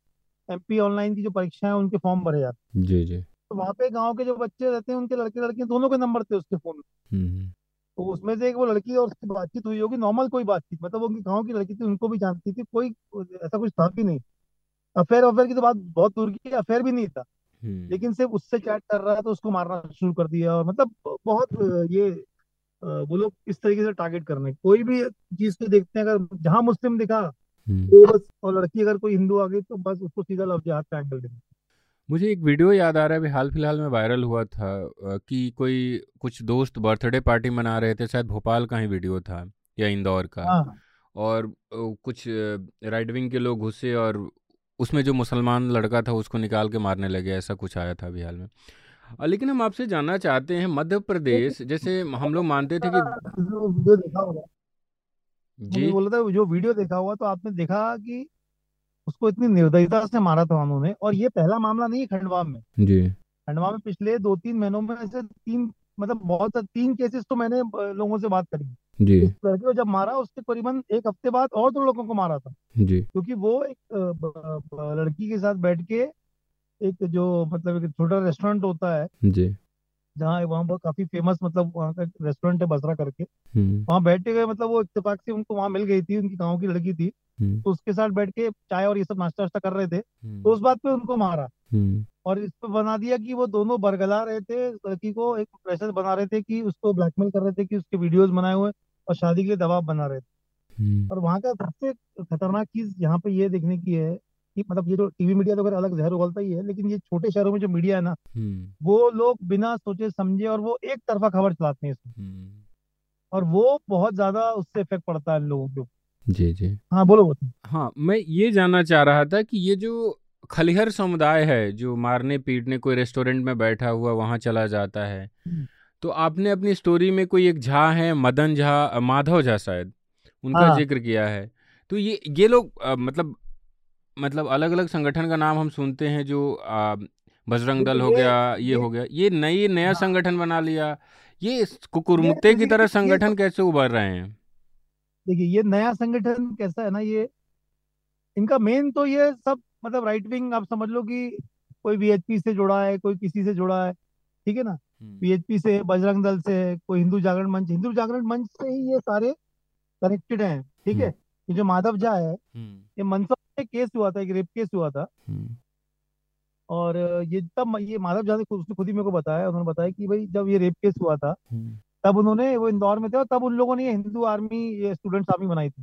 एमपी ऑनलाइन की जो परीक्षा है उनके फॉर्म भरे जाते हैं। जी जी। तो वहाँ पे गाँव के जो बच्चे रहते हैं उनके लड़के लड़कियाँ दोनों के नंबर थे उसके फ़ोन में। हम्म तो उसमें से एक वो लड़की और उसकी बातचीत हुई होगी नॉर्मल कोई बातचीत मतलब वो उनकी गाँव की लड़की थी उनको भी जानती थी कोई ऐसा कुछ था भी नहीं। अफेयर अफेयर की तो बात बहुत दूर की अफेयर भी नहीं था। हम्म। लेकिन सिर्फ़ उससे चैट कर रहा है तो उसको मारना शुरू कर दिया और मतलब बहुत ये वो लोग इस तरीके से टारगेट कर रहे हैं कोई भी चीज़ को देखते हैं अगर जहाँ मुस्लिम दिखा वो बस और लड़की अगर कोई हिंदू आ गई तो बस उसको सीधा लव का एंगल देंगे मुझे एक वीडियो याद आ रहा है अभी हाल फ़िलहाल में वायरल हुआ था कि कोई कुछ दोस्त बर्थडे पार्टी मना रहे थे शायद भोपाल का ही वीडियो था या इंदौर का। हाँ और कुछ राइट विंग के लोग घुसे और उसमें जो मुसलमान लड़का था उसको निकाल के मारने लगे ऐसा कुछ आया था अभी हाल में। लेकिन हम आपसे जानना चाहते हैं मध्य प्रदेश जैसे हम लोग मानते थे कि <laughs> जो। मैं बोला था जो वीडियो देखा होगा तो आपने देखा कि उसको इतनी निर्दयता से मारा था उन्होंने और ये पहला मामला नहीं है खंडवा में। जी। खंडवा में पिछले दो तीन महीनों में ऐसे तीन मतलब बहुत तीन केसेस तो मैंने लोगों से बात करी। जी। लड़के को जब मारा उसके करीबन एक हफ़्ते बाद और दो लोगों को मारा था। जी। क्योंकि वो एक लड़की के साथ बैठ के एक जो मतलब एक छोटा रेस्टोरेंट होता है जी। जहाँ वहाँ पर काफ़ी फ़ेमस मतलब वहाँ का रेस्टोरेंट है बसरा करके। हम्म। वहाँ बैठे गए मतलब वो इतफाक से उनको वहाँ मिल गई थी उनकी गाँव की लड़की थी। हम्म। तो उसके साथ बैठ के चाय और ये सब नाश्ता वाश्ता कर रहे थे। हम्म। तो उस बात पे उनको मारा। और इस पे बना दिया कि वो दोनों बरगला रहे थे लड़की को एक प्रेशर बना रहे थे कि उसको ब्लैकमेल कर रहे थे कि उसके वीडियोस बनाए हुए और शादी के लिए दबाव बना रहे थे। और वहाँ का सबसे खतरनाक चीज़ यहाँ पे ये देखने की है मतलब ये जो टीवी मीडिया तो अगर अलग जहर उगलता ही है लेकिन ये छोटे शहरों में जो मीडिया है ना हम्म। वो लोग बिना सोचे समझे और वो एक तरफा खबर चलाते हैं इसमें। हम्म। और वो बहुत ज़्यादा उससे इफ़ेक्ट पड़ता है लोगों के। ऊपर जी जी। हाँ बोलो बोलो। हाँ मैं ये जानना चाह रहा था कि ये जो खलिहर समुदाय है जो मारने पीटने कोई रेस्टोरेंट में बैठा हुआ वहाँ चला जाता है हम्म। तो आपने अपनी स्टोरी में कोई एक झा है मदन झा माधव झा शायद उनका हाँ। ज़िक्र किया है। तो ये ये लोग मतलब मतलब अलग अलग संगठन का नाम हम सुनते हैं जो अ, बजरंग दल हो गया ये ये हो गया ये नई नया हाँ। संगठन बना लिया। ये कुकुरमुत्ते की तरह संगठन तो कैसे उभर रहे हैं? देखिए ये नया संगठन कैसा है ना ये इनका मेन तो ये सब मतलब राइट विंग आप समझ लो कि कोई वीएचपी से जुड़ा है कोई किसी से जुड़ा है ठीक है ना? हम्म। वीएचपी से बजरंग दल से है कोई हिंदू जागरण मंच हिंदू जागरण मंच से ही ये सारे कनेक्टेड हैं ठीक है? हम्म। ये जो माधव झा है हम्म। ये मनसा केस हुआ था एक रेप केस हुआ था। हम्म। और ये तब ये माधव झा उसने खुद ही मेरे को बताया उन्होंने बताया कि भाई जब ये रेप केस हुआ था हम्म। तब उन्होंने वो इंदौर में थे और तब उन लोगों ने हिंदू आर्मी ये स्टूडेंट्स आर्मी बनाई थी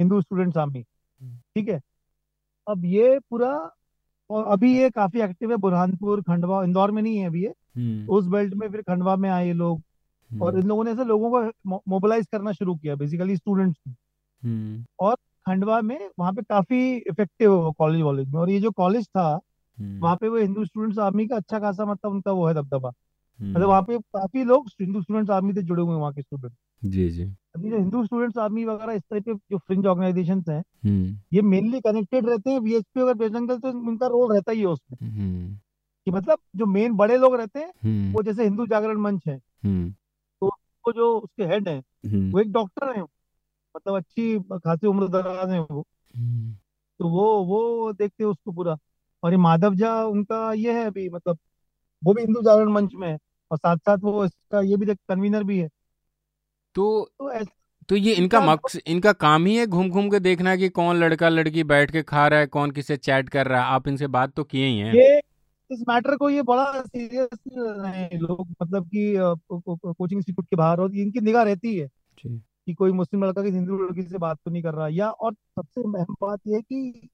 हिंदू स्टूडेंट्स आर्मी ठीक है। अब ये पूरा और अभी ये काफ़ी एक्टिव है बुरहानपुर खंडवा इंदौर में नहीं है अभी ये। हम्म। उस बेल्ट में फिर खंडवा में आए लोग और हम्म। इन लोगों ने ऐसे लोगों को मोबिलाइज करना शुरू किया बेसिकली स्टूडेंट्स हम्म। और खंडवा में वहाँ पे काफ़ी इफ़ेक्टिव है वो कॉलेज वॉलेज में। और ये जो कॉलेज था हम्म। वहाँ पे वो हिंदू स्टूडेंट्स आर्मी का अच्छा खासा मतलब उनका वो है दबदबा। मतलब हम्म, वहाँ पे काफ़ी लोग हिंदू स्टूडेंट्स आर्मी से जुड़े हुए हैं वहाँ के स्टूडेंट जी जी। अभी जो हिंदू स्टूडेंट्स आर्मी वगैरह इस तरह के जो फ्रिंज ऑर्गेनाइजेशन हैं ये मेनली कनेक्टेड रहते हैं। वीएचपी अगर बजरंग तो उनका रोल रहता ही है उसमें। हम्म। कि मतलब जो मेन बड़े लोग रहते हैं वो जैसे हिंदू जागरण मंच है तो वो जो उसके हेड हैं वो एक डॉक्टर हैं मतलब अच्छी खासी उम्र दराज है। वो हम्म, तो वो वो देखते हैं उसको पूरा। और ये माधव झा उनका ये है अभी मतलब वो भी हिंदू जागरण मंच में है। और साथ साथ वो इसका ये भी कन्वीनर भी है। तो तो तो ये इनका इनका इनका काम ही है घूम घूम के देखना कि कौन लड़का लड़की बैठ के खा रहा है कौन किसे चैट कर रहा है? आप इनसे बात तो किए ही हैं। ये इस मैटर को ये बड़ा सीरियस लोग मतलब कि कोचिंग इंस्टीट्यूट के बाहर और इनकी निगाह रहती है। कि कोई मुस्लिम लड़का किसी हिंदू लड़की से बात तो नहीं कर रहा या और सबसे अहम बात यह कि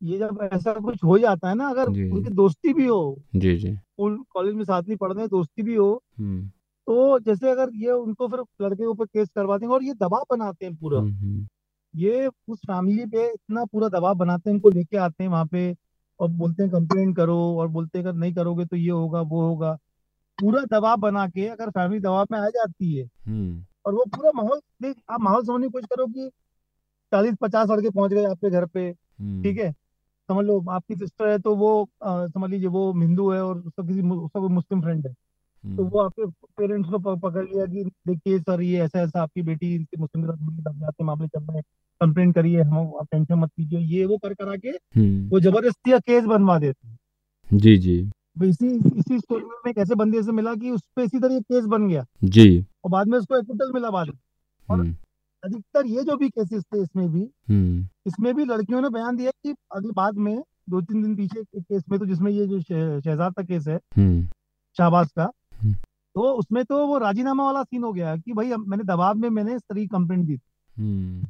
ये जब ऐसा कुछ हो जाता है ना अगर उनकी दोस्ती भी हो जी जी। स्कूल कॉलेज में साथ नहीं पढ़ रहे दोस्ती भी हो हम्म। तो जैसे अगर ये उनको फिर लड़के के ऊपर केस करवाते हैं और ये दबाव बनाते हैं पूरा। हम्म हम्म, ये उस फैमिली पे इतना पूरा दबाव बनाते हैं उनको लेके आते हैं वहाँ पे और बोलते हैं कंप्लेन करो और बोलते हैं अगर नहीं करोगे तो ये होगा वो होगा। पूरा दबाव बना के अगर फैमिली दबाव में आ जाती है और वो पूरा माहौल देख आप माहौल समझने की कोशिश करो कि चालीस पचास लड़के पहुँच गए आपके घर पे। हम्म, ठीक है? समझ लो आपकी सिस्टर है तो वो समझ लीजिए वो हिंदू है और उसका किसी उसका कोई मुस्लिम फ्रेंड है। तो हम्म, वो आपके पेरेंट्स को पकड़ लिया कि देखिए सर ये ऐसा ऐसा आपकी बेटी इनके मुस्लिम के साथ मामले चल रहे हैं कंप्लेंट करिए हम आप टेंशन मत कीजिए। ये वो कर करा के हम्म, वो ज़बरदस्ती केस बनवा देते हैं। जी जी। इसी इसी स्टोरी में एक ऐसे बंदे से मिला कि उस पे इसी तरह केस बन गया। जी। और बाद में उसको एक्विटल मिला बाद में। और हम्म। अधिकतर ये जो भी केसेस थे इसमें भी हम्म। इसमें भी लड़कियों ने बयान दिया कि अगले बाद में दो तीन दिन पीछे एक केस में तो जिसमें ये जो शहजाद का केस है हम्म। शाहबाज का। तो उसमें तो वो राजीनामा वाला सीन हो गया कि भाई मैंने दबाव में मैंने इस तरह कंप्लेंट दी हम्म।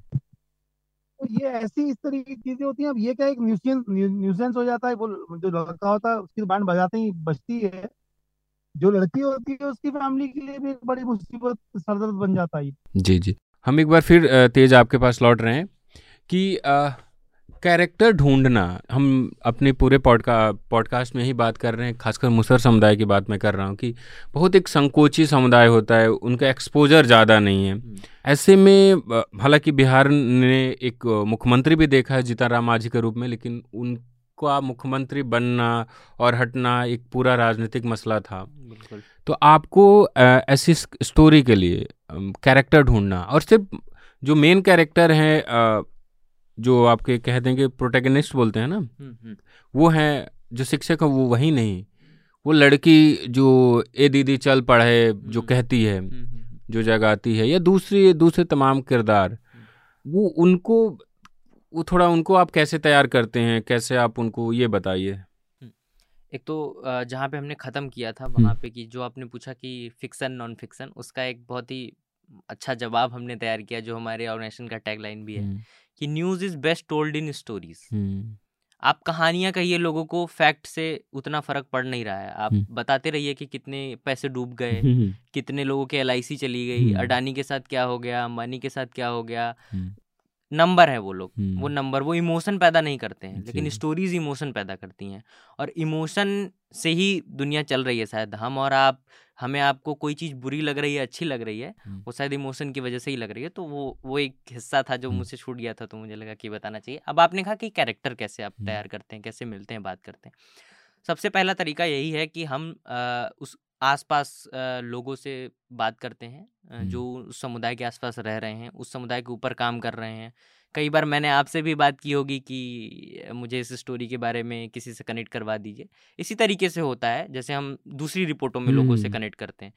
तो ये ऐसी इस तरीके की चीज़ें होती हैं। अब ये क्या एक न्यूसेंस न्यूसेंस हो जाता है? वो जो लड़का होता है, उसकी बैंड बजाते ही बचती है। जो लड़की होती है, उसकी फैमिली के लिए भी एक बड़ी मुसीबत, सरदर्द बन जाता है जी जी। हम एक बार फिर तेज आपके पास लौट रहे हैं कि कैरेक्टर ढूंढना हम अपने पूरे पॉडका पॉडकास्ट में ही बात कर रहे हैं खासकर मुसर समुदाय की बात मैं कर रहा हूँ कि बहुत एक संकोची समुदाय होता है उनका एक्सपोजर ज़्यादा नहीं है। ऐसे में हालाँकि बिहार ने एक मुख्यमंत्री भी देखा है जीतन राम मांझी के रूप में लेकिन उनका मुख्यमंत्री बनना और हटना एक पूरा राजनीतिक मसला था। तो आपको ऐसी स्टोरी के लिए कैरेक्टर ढूंढना और सिर्फ़ जो मेन कैरेक्टर हैं जो आपके कह देंगे प्रोटेगनिस्ट बोलते हैं ना हम्म हम्म। वो हैं जो शिक्षक है वो वही नहीं। वो लड़की जो ए दीदी चल पढ़े जो हम्म। कहती है जो जगाती है या दूसरी दूसरे तमाम किरदार वो उनको वो थोड़ा उनको आप कैसे तैयार करते हैं? कैसे आप उनको ये बताइए? एक तो जहाँ पे हमने ख़त्म किया था। वहाँ पे कि जो आपने पूछा कि फिक्सन नॉन फिक्सन उसका एक बहुत ही अच्छा जवाब हमने तैयार किया जो हमारे ऑर्गेनाइजेशन का टैगलाइन भी है। कि news is best told in stories hmm, आप कहानियाँ कहिए लोगों को फैक्ट से उतना फ़र्क पड़ नहीं रहा है। आप हम्म। बताते रहिए कि कितने पैसे डूब गए हम्म, कितने लोगों के एलआईसी चली गई हम्म। अडानी के साथ क्या हो गया अंबानी के साथ क्या हो गया। हम्म, नंबर है वो लोग। हम्म। वो नंबर वो इमोशन पैदा नहीं करते हैं लेकिन स्टोरीज इमोशन पैदा करती हैं। और इमोशन से ही दुनिया चल रही है शायद। हम और आप हमें आपको कोई चीज़ बुरी लग रही है अच्छी लग रही है। वो शायद इमोशन की वजह से ही लग रही है तो वो वो एक हिस्सा था जो। मुझसे छूट गया था तो मुझे लगा कि बताना चाहिए अब आपने कहा कि कैरेक्टर कैसे आप। तैयार करते हैं कैसे मिलते हैं बात करते हैं सबसे पहला तरीका यही है कि हम उस आसपास लोगों से बात करते हैं। जो उस समुदाय के आसपास रह रहे हैं उस समुदाय के ऊपर काम कर रहे हैं कई बार मैंने आपसे भी बात की होगी कि मुझे इस स्टोरी के बारे में किसी से कनेक्ट करवा दीजिए। इसी तरीके से होता है जैसे हम दूसरी रिपोर्टों में लोगों से। कनेक्ट करते हैं।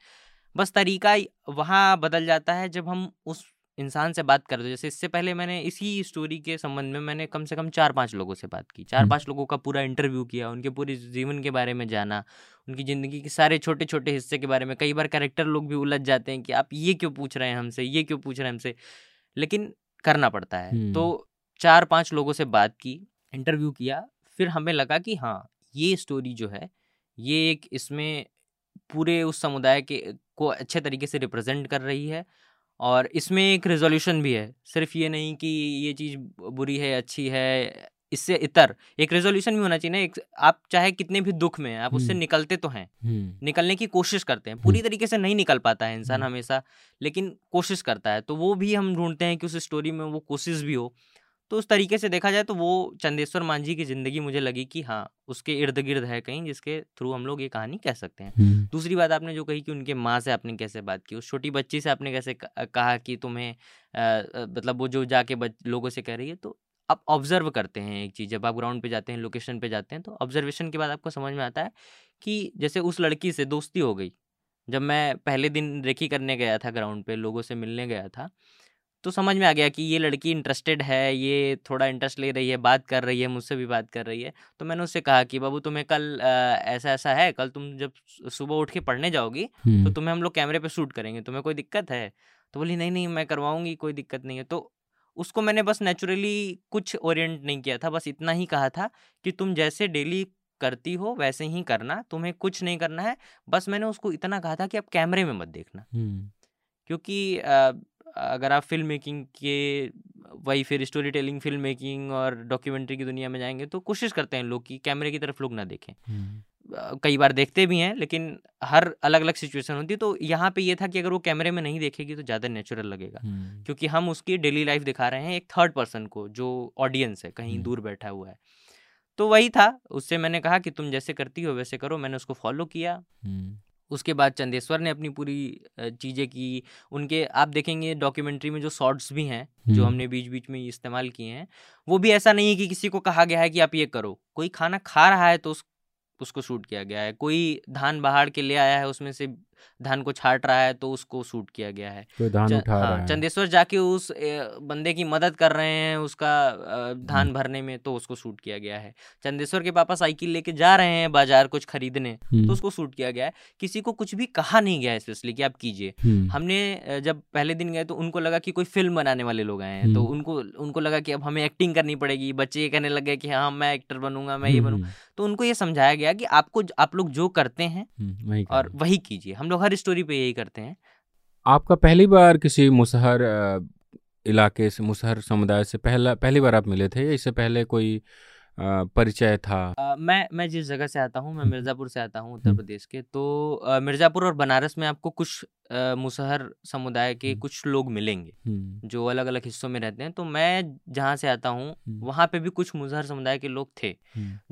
बस तरीका वहाँ बदल जाता है जब हम उस इंसान से बात करते हैं। जैसे इससे पहले मैंने इसी स्टोरी के संबंध में मैंने कम से कम चार पाँच लोगों से बात की। चार। पाँच लोगों का पूरा इंटरव्यू किया उनके पूरे जीवन के बारे में जाना उनकी ज़िंदगी के सारे छोटे छोटे हिस्से के बारे में। कई बार कैरेक्टर लोग भी उलझ जाते हैं कि आप ये क्यों पूछ रहे हैं हमसे? ये क्यों पूछ रहे हैं हमसे? लेकिन करना पड़ता है। तो चार पाँच लोगों से बात की इंटरव्यू किया फिर हमें लगा कि हाँ ये स्टोरी जो है ये एक इसमें पूरे उस समुदाय के को अच्छे तरीके से रिप्रेजेंट कर रही है और इसमें एक रेजोल्यूशन भी है सिर्फ़ ये नहीं कि ये चीज़ बुरी है अच्छी है इससे इतर एक रेजोल्यूशन भी होना चाहिए ना एक आप चाहे कितने भी दुख में हैं आप उससे हम्म। निकलते तो हैं। हम्म, निकलने की कोशिश करते हैं। पूरी तरीके से नहीं निकल पाता है इंसान हम्म। हमेशा लेकिन कोशिश करता है। तो वो भी हम ढूंढते हैं कि उस स्टोरी में वो कोशिश भी हो। तो उस तरीके से देखा जाए तो वो चंदेश्वर मांझी की ज़िंदगी मुझे लगी कि हाँ उसके इर्द गिर्द है कहीं जिसके थ्रू हम लोग ये कहानी कह सकते हैं। हम्म, दूसरी बात आपने जो कही कि उनके माँ से आपने कैसे बात की उस छोटी बच्ची से आपने कैसे कहा कि तुम्हें मतलब वो जो जाके लोगों से कह रही है तो आप ऑब्ज़र्व करते हैं एक चीज़ जब आप ग्राउंड पे जाते हैं लोकेशन पे जाते हैं तो ऑब्जर्वेशन के बाद आपको समझ में आता है कि जैसे उस लड़की से दोस्ती हो गई। जब मैं पहले दिन रेखी करने गया था ग्राउंड पे लोगों से मिलने गया था तो समझ में आ गया कि ये लड़की इंटरेस्टेड है ये थोड़ा इंटरेस्ट ले रही है बात कर रही है मुझसे भी बात कर रही है। तो मैंने उससे कहा कि बाबू तुम्हें कल ऐसा ऐसा है कल तुम जब सुबह उठ के पढ़ने जाओगी तो तुम्हें हम लोग कैमरे पे शूट करेंगे तुम्हें कोई दिक्कत है? तो बोली नहीं नहीं मैं करवाऊँगी कोई दिक्कत नहीं है। तो उसको मैंने बस नेचुरली कुछ ओरिएंट नहीं किया था बस इतना ही कहा था कि तुम जैसे डेली करती हो वैसे ही करना तुम्हें कुछ नहीं करना है बस मैंने उसको इतना कहा था कि आप कैमरे में मत देखना। क्योंकि अ, अगर आप फ़िल्म मेकिंग के वही फिर स्टोरी टेलिंग फ़िल्म मेकिंग और डॉक्यूमेंट्री की दुनिया में जाएँगे तो कोशिश करते हैं लोग कि कैमरे की तरफ़ लोग ना देखें। कई बार देखते भी हैं लेकिन हर अलग अलग सिचुएशन होती है तो यहाँ पे ये था कि अगर वो कैमरे में नहीं देखेगी तो ज़्यादा नेचुरल लगेगा। क्योंकि हम उसकी डेली लाइफ दिखा रहे हैं एक थर्ड पर्सन को जो ऑडियंस है कहीं। दूर बैठा हुआ है। तो वही था उससे मैंने कहा कि तुम जैसे करती हो वैसे करो मैंने उसको फॉलो किया। उसके बाद चंदेश्वर ने अपनी पूरी चीज़ें की। उनके आप देखेंगे डॉक्यूमेंट्री में जो शॉर्ट्स भी हैं जो। हमने बीच बीच में इस्तेमाल किए हैं वो भी ऐसा नहीं है कि किसी को कहा गया है कि आप ये करो। कोई खाना खा रहा है तो उस उसको शूट किया गया है। कोई धान बहाड़ के ले आया है उसमें से धान को छाट रहा है तो उसको शूट किया गया है। कोई धान च- उठा हाँ, रहा है चंदेश्वर जाके उस बंदे की मदद कर रहे हैं उसका धान हम्म। भरने में तो उसको शूट किया गया है। चंदेश्वर के पापा साइकिल लेके जा रहे हैं बाज़ार कुछ खरीदने तो हम्म, उसको शूट किया गया है। किसी को कुछ भी कहा नहीं गया है स्पेशली कि आप कीजिए। हम्म, हमने जब पहले दिन गए तो उनको लगा कि कोई फ़िल्म बनाने वाले लोग आए हैं तो। उनको उनको लगा कि अब हमें एक्टिंग करनी पड़ेगी बच्चे ये कहने लग गए कि हाँ मैं एक्टर बनूँगा मैं ये बनूँगा तो उनको ये समझाया गया कि आपको आप लोग जो करते हैं हम्म, वही और। वही कीजिए हम लोग हर स्टोरी पे यही करते हैं आपका पहली बार किसी मुसहर इलाके से मुसहर समुदाय से पहला पहली बार आप मिले थे या इससे पहले कोई परिचय था अ, मैं मैं जिस जगह से आता हूँ मैं हम्म। मिर्ज़ापुर से आता हूँ उत्तर हम्म। प्रदेश के तो मिर्ज़ापुर और बनारस में आपको कुछ मुसहर समुदाय के हम्म। कुछ लोग मिलेंगे जो अलग अलग हिस्सों में रहते हैं तो मैं जहाँ से आता हूँ वहाँ पे भी कुछ मुसहर समुदाय के लोग थे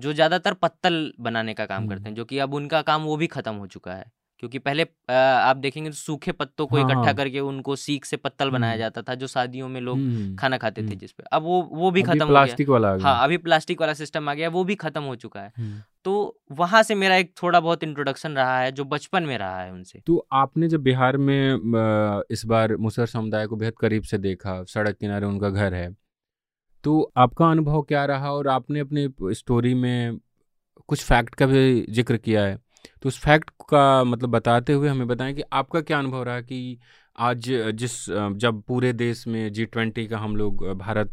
जो ज़्यादातर पत्तल बनाने का काम करते। हैं जो कि अब उनका काम वो भी ख़त्म हो चुका है क्योंकि पहले आप देखेंगे तो सूखे पत्तों को हाँ, इकट्ठा हाँ। करके उनको सीख से पत्तल बनाया हम्म। जाता था जो शादियों में लोग हम्म, खाना खाते थे हम्म। जिसपे अब वो वो भी खत्म हो गया प्लास्टिक वाला हाँ अभी प्लास्टिक वाला सिस्टम आ गया वो भी खत्म हो चुका है। तो वहाँ से मेरा एक थोड़ा बहुत इंट्रोडक्शन रहा है जो बचपन में रहा है उनसे तो आपने जब बिहार में इस बार मुसहर समुदाय को बेहद करीब से देखा सड़क किनारे उनका घर है तो आपका अनुभव क्या रहा और आपने अपनी स्टोरी में कुछ फैक्ट का भी ज़िक्र किया है तो उस फैक्ट का मतलब बताते हुए हमें बताएँ कि आपका क्या अनुभव रहा कि आज जिस जब पूरे देश में जी ट्वेंटी का हम लोग भारत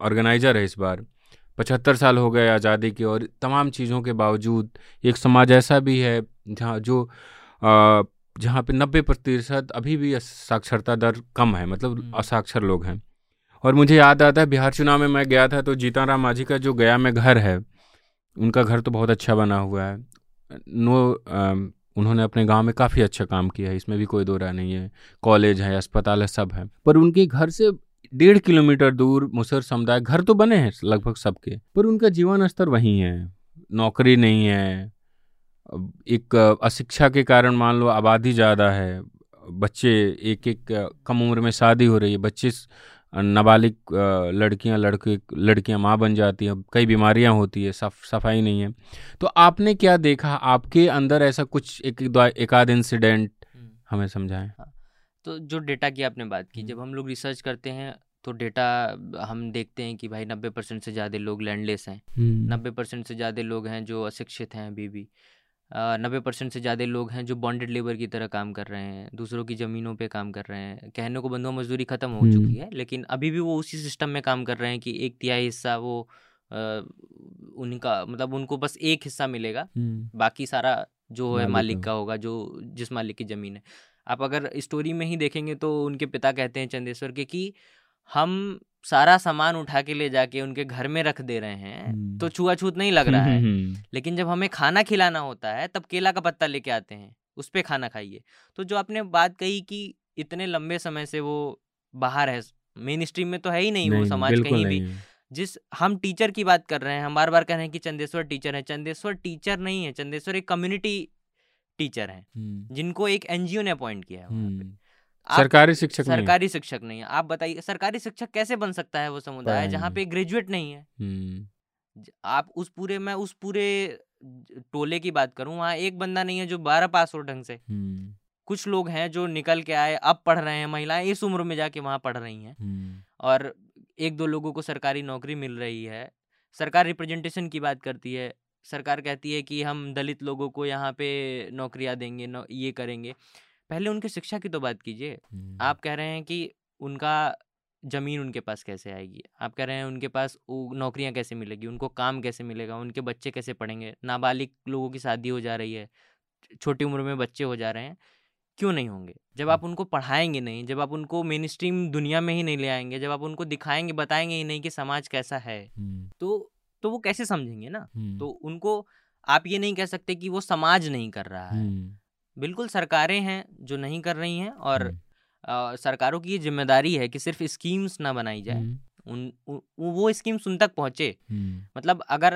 ऑर्गेनाइजर है इस बार पचहत्तर साल हो गए आज़ादी के और तमाम चीज़ों के बावजूद एक समाज ऐसा भी है जहाँ जो जहाँ पे नब्बे प्रतिशत अभी भी साक्षरता दर कम है मतलब। असाक्षर लोग हैं और मुझे याद आता है बिहार चुनाव में मैं गया था तो जीतन राम मांझी का जो गया में घर है उनका घर तो बहुत अच्छा बना हुआ है। नो अम, उन्होंने अपने गाँव में काफ़ी अच्छा काम किया है। इसमें भी कोई दो राय नहीं है। कॉलेज है अस्पताल है सब है। पर उनके घर से डेढ़ किलोमीटर दूर मुसर समुदाय घर तो बने हैं लगभग सबके। पर उनका जीवन स्तर वही है। नौकरी नहीं है। एक अशिक्षा के कारण मान लो आबादी ज़्यादा है। बच्चे एक एक कम उम्र में शादी हो रही है। बच्चे नाबालिग लड़कियाँ लड़के लड़कियाँ माँ बन जाती हैं कई बीमारियाँ होती है सफ सफ़ाई नहीं है। तो आपने क्या देखा? आपके अंदर ऐसा कुछ एक एक आध इंसिडेंट हमें समझाएँ। तो जो डेटा की आपने बात की हम्म। जब हम लोग रिसर्च करते हैं तो डेटा हम देखते हैं कि भाई नब्बे परसेंट से ज़्यादा लोग लैंडलेस हैं। हम्म, नब्बे परसेंट से ज़्यादा लोग हैं जो अशिक्षित हैं अभी भी। नब्बे परसेंट से ज़्यादा लोग हैं जो बॉन्डेड लेबर की तरह काम कर रहे हैं दूसरों की ज़मीनों पे काम कर रहे हैं कहने को बंधुआ मजदूरी ख़त्म हो चुकी। है लेकिन अभी भी वो उसी सिस्टम में काम कर रहे हैं कि एक तिहाई हिस्सा वो उनका मतलब उनको बस एक हिस्सा मिलेगा बाकी सारा जो है मालिक। का होगा जो जिस मालिक की ज़मीन है आप अगर स्टोरी में ही देखेंगे तो उनके पिता कहते हैं चंदेश्वर के कि हम सारा सामान उठा के ले जाके उनके घर में रख दे रहे हैं हम्म। तो छुआछूत नहीं लग रहा है हम्म, लेकिन जब हमें खाना खिलाना होता है तब केला का पत्ता लेके आते हैं उस पर खाना खाइए तो जो आपने बात कही कि इतने लंबे समय से वो बाहर है मेन स्ट्रीम में तो है ही नहीं, नहीं वो समाज कहीं भी। जिस हम टीचर की बात कर रहे हैं हम बार बार कह रहे हैं कि चंदेश्वर टीचर है चंदेश्वर टीचर नहीं है चंदेश्वर एक कम्युनिटी टीचर है हम्म, जिनको एक एनजीओ ने अपॉइंट किया है वहाँ पे हम्म। सरकारी शिक्षक सरकारी शिक्षक नहीं है। आप बताइए सरकारी शिक्षक कैसे बन सकता है वो समुदाय जहाँ पे ग्रेजुएट नहीं है? हम्म, आप उस पूरे मैं उस पूरे टोले की बात करूँ वहाँ एक बंदा नहीं है जो बारह पास हो ढंग से। हम्म, कुछ लोग हैं जो निकल के आए अब पढ़ रहे हैं महिलाएँ इस उम्र में जाके वहाँ पढ़ रही हैं। हम्म, और एक दो लोगों को सरकारी नौकरी मिल रही है। सरकार रिप्रेजेंटेशन की बात करती है। सरकार कहती है कि हम दलित लोगों को यहाँ पे नौकरियाँ देंगे नौ, ये करेंगे। पहले उनकी शिक्षा की तो बात कीजिए। आप कह रहे हैं कि उनका ज़मीन उनके पास कैसे आएगी? आप कह रहे हैं उनके पास नौकरियाँ कैसे मिलेगी? उनको काम कैसे मिलेगा? उनके बच्चे कैसे पढ़ेंगे? नाबालिग लोगों की शादी हो जा रही है छोटी उम्र में बच्चे हो जा रहे हैं क्यों नहीं होंगे? जब आप उनको पढ़ाएँगे नहीं जब आप उनको मेन स्ट्रीम दुनिया में ही नहीं ले आएँगे जब आप उनको दिखाएँगे बताएँगे ही नहीं कि समाज कैसा है तो तो वो कैसे समझेंगे ना? तो उनको आप ये नहीं कह सकते कि वो समाज नहीं कर रहा है। बिल्कुल सरकारें हैं जो नहीं कर रही हैं और अ, सरकारों की ये ज़िम्मेदारी है कि सिर्फ़ स्कीम्स ना बनाई जाए। उन, उ, वो स्कीम्स उन तक पहुँचे। मतलब अगर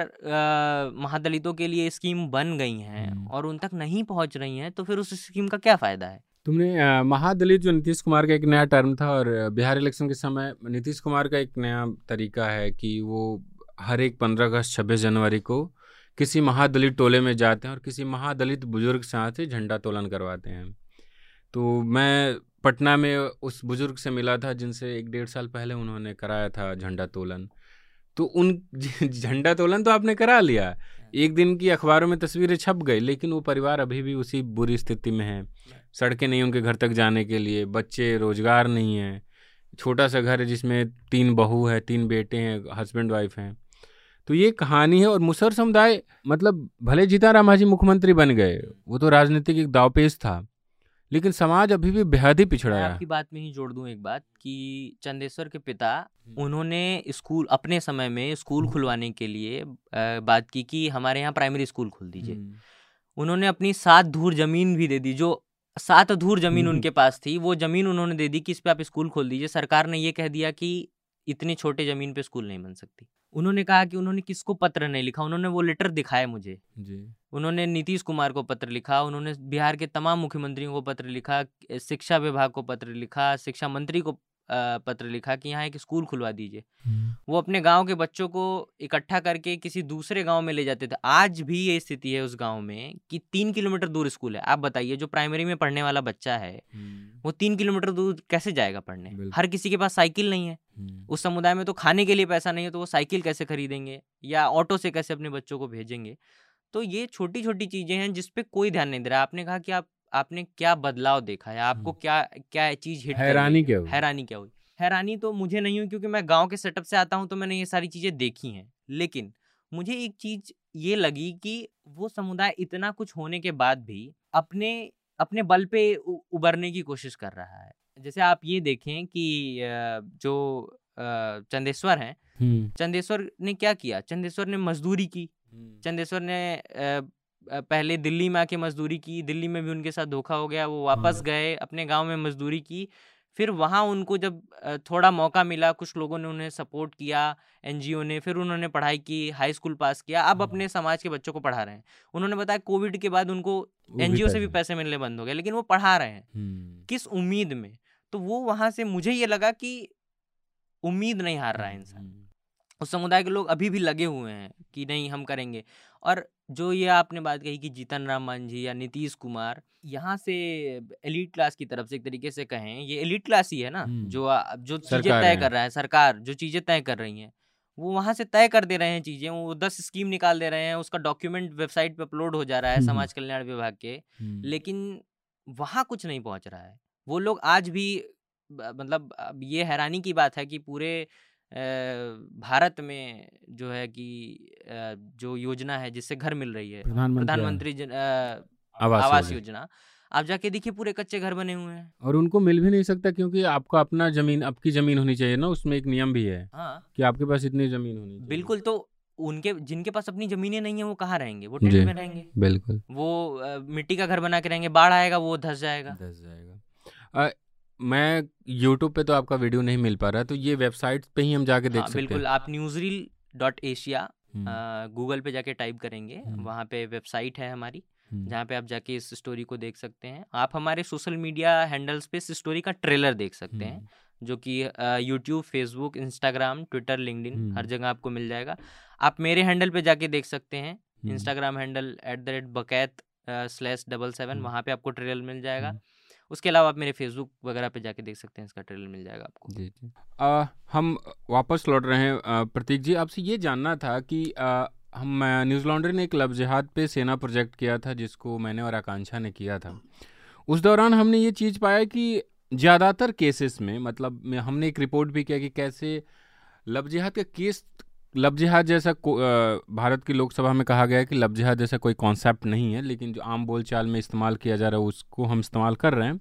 महादलितों के लिए स्कीम बन गई हैं। और उन तक नहीं पहुँच रही हैं तो फिर उस स्कीम का क्या फ़ायदा है? तुमने महादलित जो नीतीश कुमार का एक नया टर्म था और बिहार इलेक्शन के समय नीतीश कुमार का एक नया तरीका है कि वो हर एक पंद्रह अगस्त छब्बीस जनवरी को किसी महादलित टोले में जाते हैं और किसी महादलित बुज़ुर्ग साथ ही झंडा तोलन करवाते हैं। तो मैं पटना में उस बुज़ुर्ग से मिला था जिनसे एक डेढ़ साल पहले उन्होंने कराया था झंडा तोलन। तो उन <laughs> झंडा तोलन तो आपने करा लिया। एक दिन की अखबारों में तस्वीरें छप गई, लेकिन वो परिवार अभी भी उसी बुरी स्थिति में है। सड़कें नहीं उनके घर तक जाने के लिए, बच्चे, रोज़गार नहीं है। छोटा सा घर है जिसमें तीन बहू है, तीन बेटे हैं, हस्बैंड वाइफ हैं। तो ये कहानी है और मुसहर समुदाय मतलब भले जीताराम मांझी मुख्यमंत्री बन गए वो तो राजनीतिक एक दावपेच था लेकिन समाज अभी भी बेहद ही पिछड़ा है आपकी बात में ही जोड़ दूँ एक बात कि चंदेश्वर के पिता हम्म। उन्होंने स्कूल अपने समय में स्कूल खुलवाने के लिए बात की कि हमारे यहाँ प्राइमरी स्कूल खोल दीजिए। हम्म, उन्होंने अपनी सात धूर ज़मीन भी दे दी जो सात धूर ज़मीन हम्म। उनके पास थी वो ज़मीन उन्होंने दे दी कि इस पे आप स्कूल खोल दीजिए। सरकार ने ये कह दिया कि इतनी छोटे ज़मीन पे स्कूल नहीं बन सकती। उन्होंने कहा कि उन्होंने किसको पत्र नहीं लिखा उन्होंने वो लेटर दिखाया मुझे। जी। उन्होंने नीतीश कुमार को पत्र लिखा उन्होंने बिहार के तमाम मुख्यमंत्रियों को पत्र लिखा शिक्षा विभाग को पत्र लिखा शिक्षा मंत्री को पत्र लिखा कि यहाँ एक स्कूल खुलवा दीजिए। वो अपने गाँव के बच्चों को इकट्ठा करके किसी दूसरे गाँव में ले जाते थे। आज भी ये स्थिति है उस गाँव में कि तीन किलोमीटर दूर स्कूल है। आप बताइए जो प्राइमरी में पढ़ने वाला बच्चा है वो तीन किलोमीटर दूर कैसे जाएगा पढ़ने? हर किसी के पास साइकिल नहीं है। उस समुदाय में तो खाने के लिए पैसा नहीं है तो वो साइकिल कैसे खरीदेंगे या ऑटो से कैसे अपने बच्चों को भेजेंगे? तो ये छोटी छोटी चीज़ें हैं जिसपे कोई ध्यान नहीं दे रहा। आपने कहा कि आप आपने क्या बदलाव देखा है? आपको हम्म। क्या क्या चीज़ हिट हैरानी क्या हुई? हैरानी क्या हुई? हैरानी तो मुझे नहीं हुई क्योंकि मैं गाँव के सेटअप से आता हूँ तो मैंने ये सारी चीज़ें देखी हैं। लेकिन मुझे एक चीज़ ये लगी कि वो समुदाय इतना कुछ होने के बाद भी अपने अपने बल पे उबरने की कोशिश कर रहा है। जैसे आप ये देखें कि जो चंदेश्वर हैं हम्म, चंदेश्वर ने क्या किया? चंदेश्वर ने मजदूरी की। चंदेश्वर ने पहले दिल्ली में आके मजदूरी की दिल्ली में भी उनके साथ धोखा हो गया वो वापस हाँ। गए अपने गाँव में मजदूरी की। फिर वहाँ उनको जब थोड़ा मौका मिला कुछ लोगों ने उन्हें सपोर्ट किया एनजीओ ने फिर उन्होंने पढ़ाई की हाई स्कूल पास किया अब हाँ। अपने समाज के बच्चों को पढ़ा रहे हैं। उन्होंने बताया कोविड के बाद उनको एनजीओ से भी पैसे- मिलने बंद हो गए लेकिन वो पढ़ा रहे हैं। हम्म, किस उम्मीद में? तो वो वहाँ से मुझे ये लगा कि उम्मीद नहीं हार रहा है इंसान। हम्म, उस समुदाय के लोग अभी भी लगे हुए हैं कि नहीं हम करेंगे। और जो ये आपने बात कही कि जीतन राम मांझी या नीतीश कुमार यहाँ से एलीट क्लास की तरफ़ से एक तरीके से कहें ये एलीट क्लास ही है ना हम्म। जो जो चीज़ें तय कर रहा है सरकार जो चीज़ें तय कर रही है वो वहाँ से तय कर दे रहे हैं चीज़ें वो दस स्कीम निकाल दे रहे हैं उसका डॉक्यूमेंट वेबसाइट पे अपलोड हो जा रहा है हम्म, समाज कल्याण विभाग के हम्म, लेकिन वहाँ कुछ नहीं पहुँच रहा है। वो लोग आज भी मतलब ये हैरानी की बात है कि पूरे भारत में जो है कि जो योजना है जिससे घर मिल रही है प्रधानमंत्री आवास आवास योजना। आप जाके देखिए पूरे कच्चे घर बने हुए हैं। और उनको मिल भी नहीं सकता क्योंकि आपका अपना ज़मीन आपकी ज़मीन होनी चाहिए ना उसमें एक नियम भी है हाँ। कि आपके पास इतनी ज़मीन होनी चाहिए। बिल्कुल तो उनके जिनके पास अपनी जमीनें नहीं है वो कहाँ रहेंगे? वो। टेंट में रहेंगे। बिल्कुल। वो मिट्टी का घर बना के रहेंगे बाढ़ आएगा वो धस जाएगा। धस जाएगा। मैं यूट्यूब पे तो आपका वीडियो नहीं मिल पा रहा तो ये वेबसाइट पे ही हम जाके देख हाँ सकते बिल्कुल आप news newsreel dot Asia Google पे जाके टाइप करेंगे हम्म। वहाँ पे वेबसाइट है हमारी हम्म, जहाँ पे आप जाके इस स्टोरी को देख सकते हैं आप हमारे सोशल मीडिया हैंडल्स पे इस स्टोरी का ट्रेलर देख सकते हैं हम्म, जो कि YouTube Facebook Instagram Twitter LinkedIn हर। जगह आपको मिल जाएगा आप मेरे हैंडल पे जाके देख सकते हैं Instagram handle at the rate Bakait slash double seven. वहाँ पे आपको ट्रेलर मिल जाएगा। उसके अलावा आप मेरे फेसबुक वगैरह पे जाके देख सकते हैं इसका ट्रेलर मिल जाएगा आपको। जी जी। अ, हम वापस लौट रहे हैं। प्रतीक जी आपसे ये जानना था कि अ, हम न्यूज़ लॉन्ड्री ने एक लब जिहाद पे सेना प्रोजेक्ट किया था जिसको मैंने और आकांक्षा ने किया था। उस दौरान हमने ये चीज़ पाया कि ज़्यादातर केसेस में मतलब हमने एक रिपोर्ट भी किया कि कैसे लब जिहाद का केस लब जिहाद जैसा भारत की लोकसभा में कहा गया है कि लब जिहाद जैसा कोई कॉन्सेप्ट नहीं है लेकिन जो आम बोलचाल में इस्तेमाल किया जा रहा है उसको हम इस्तेमाल कर रहे हैं।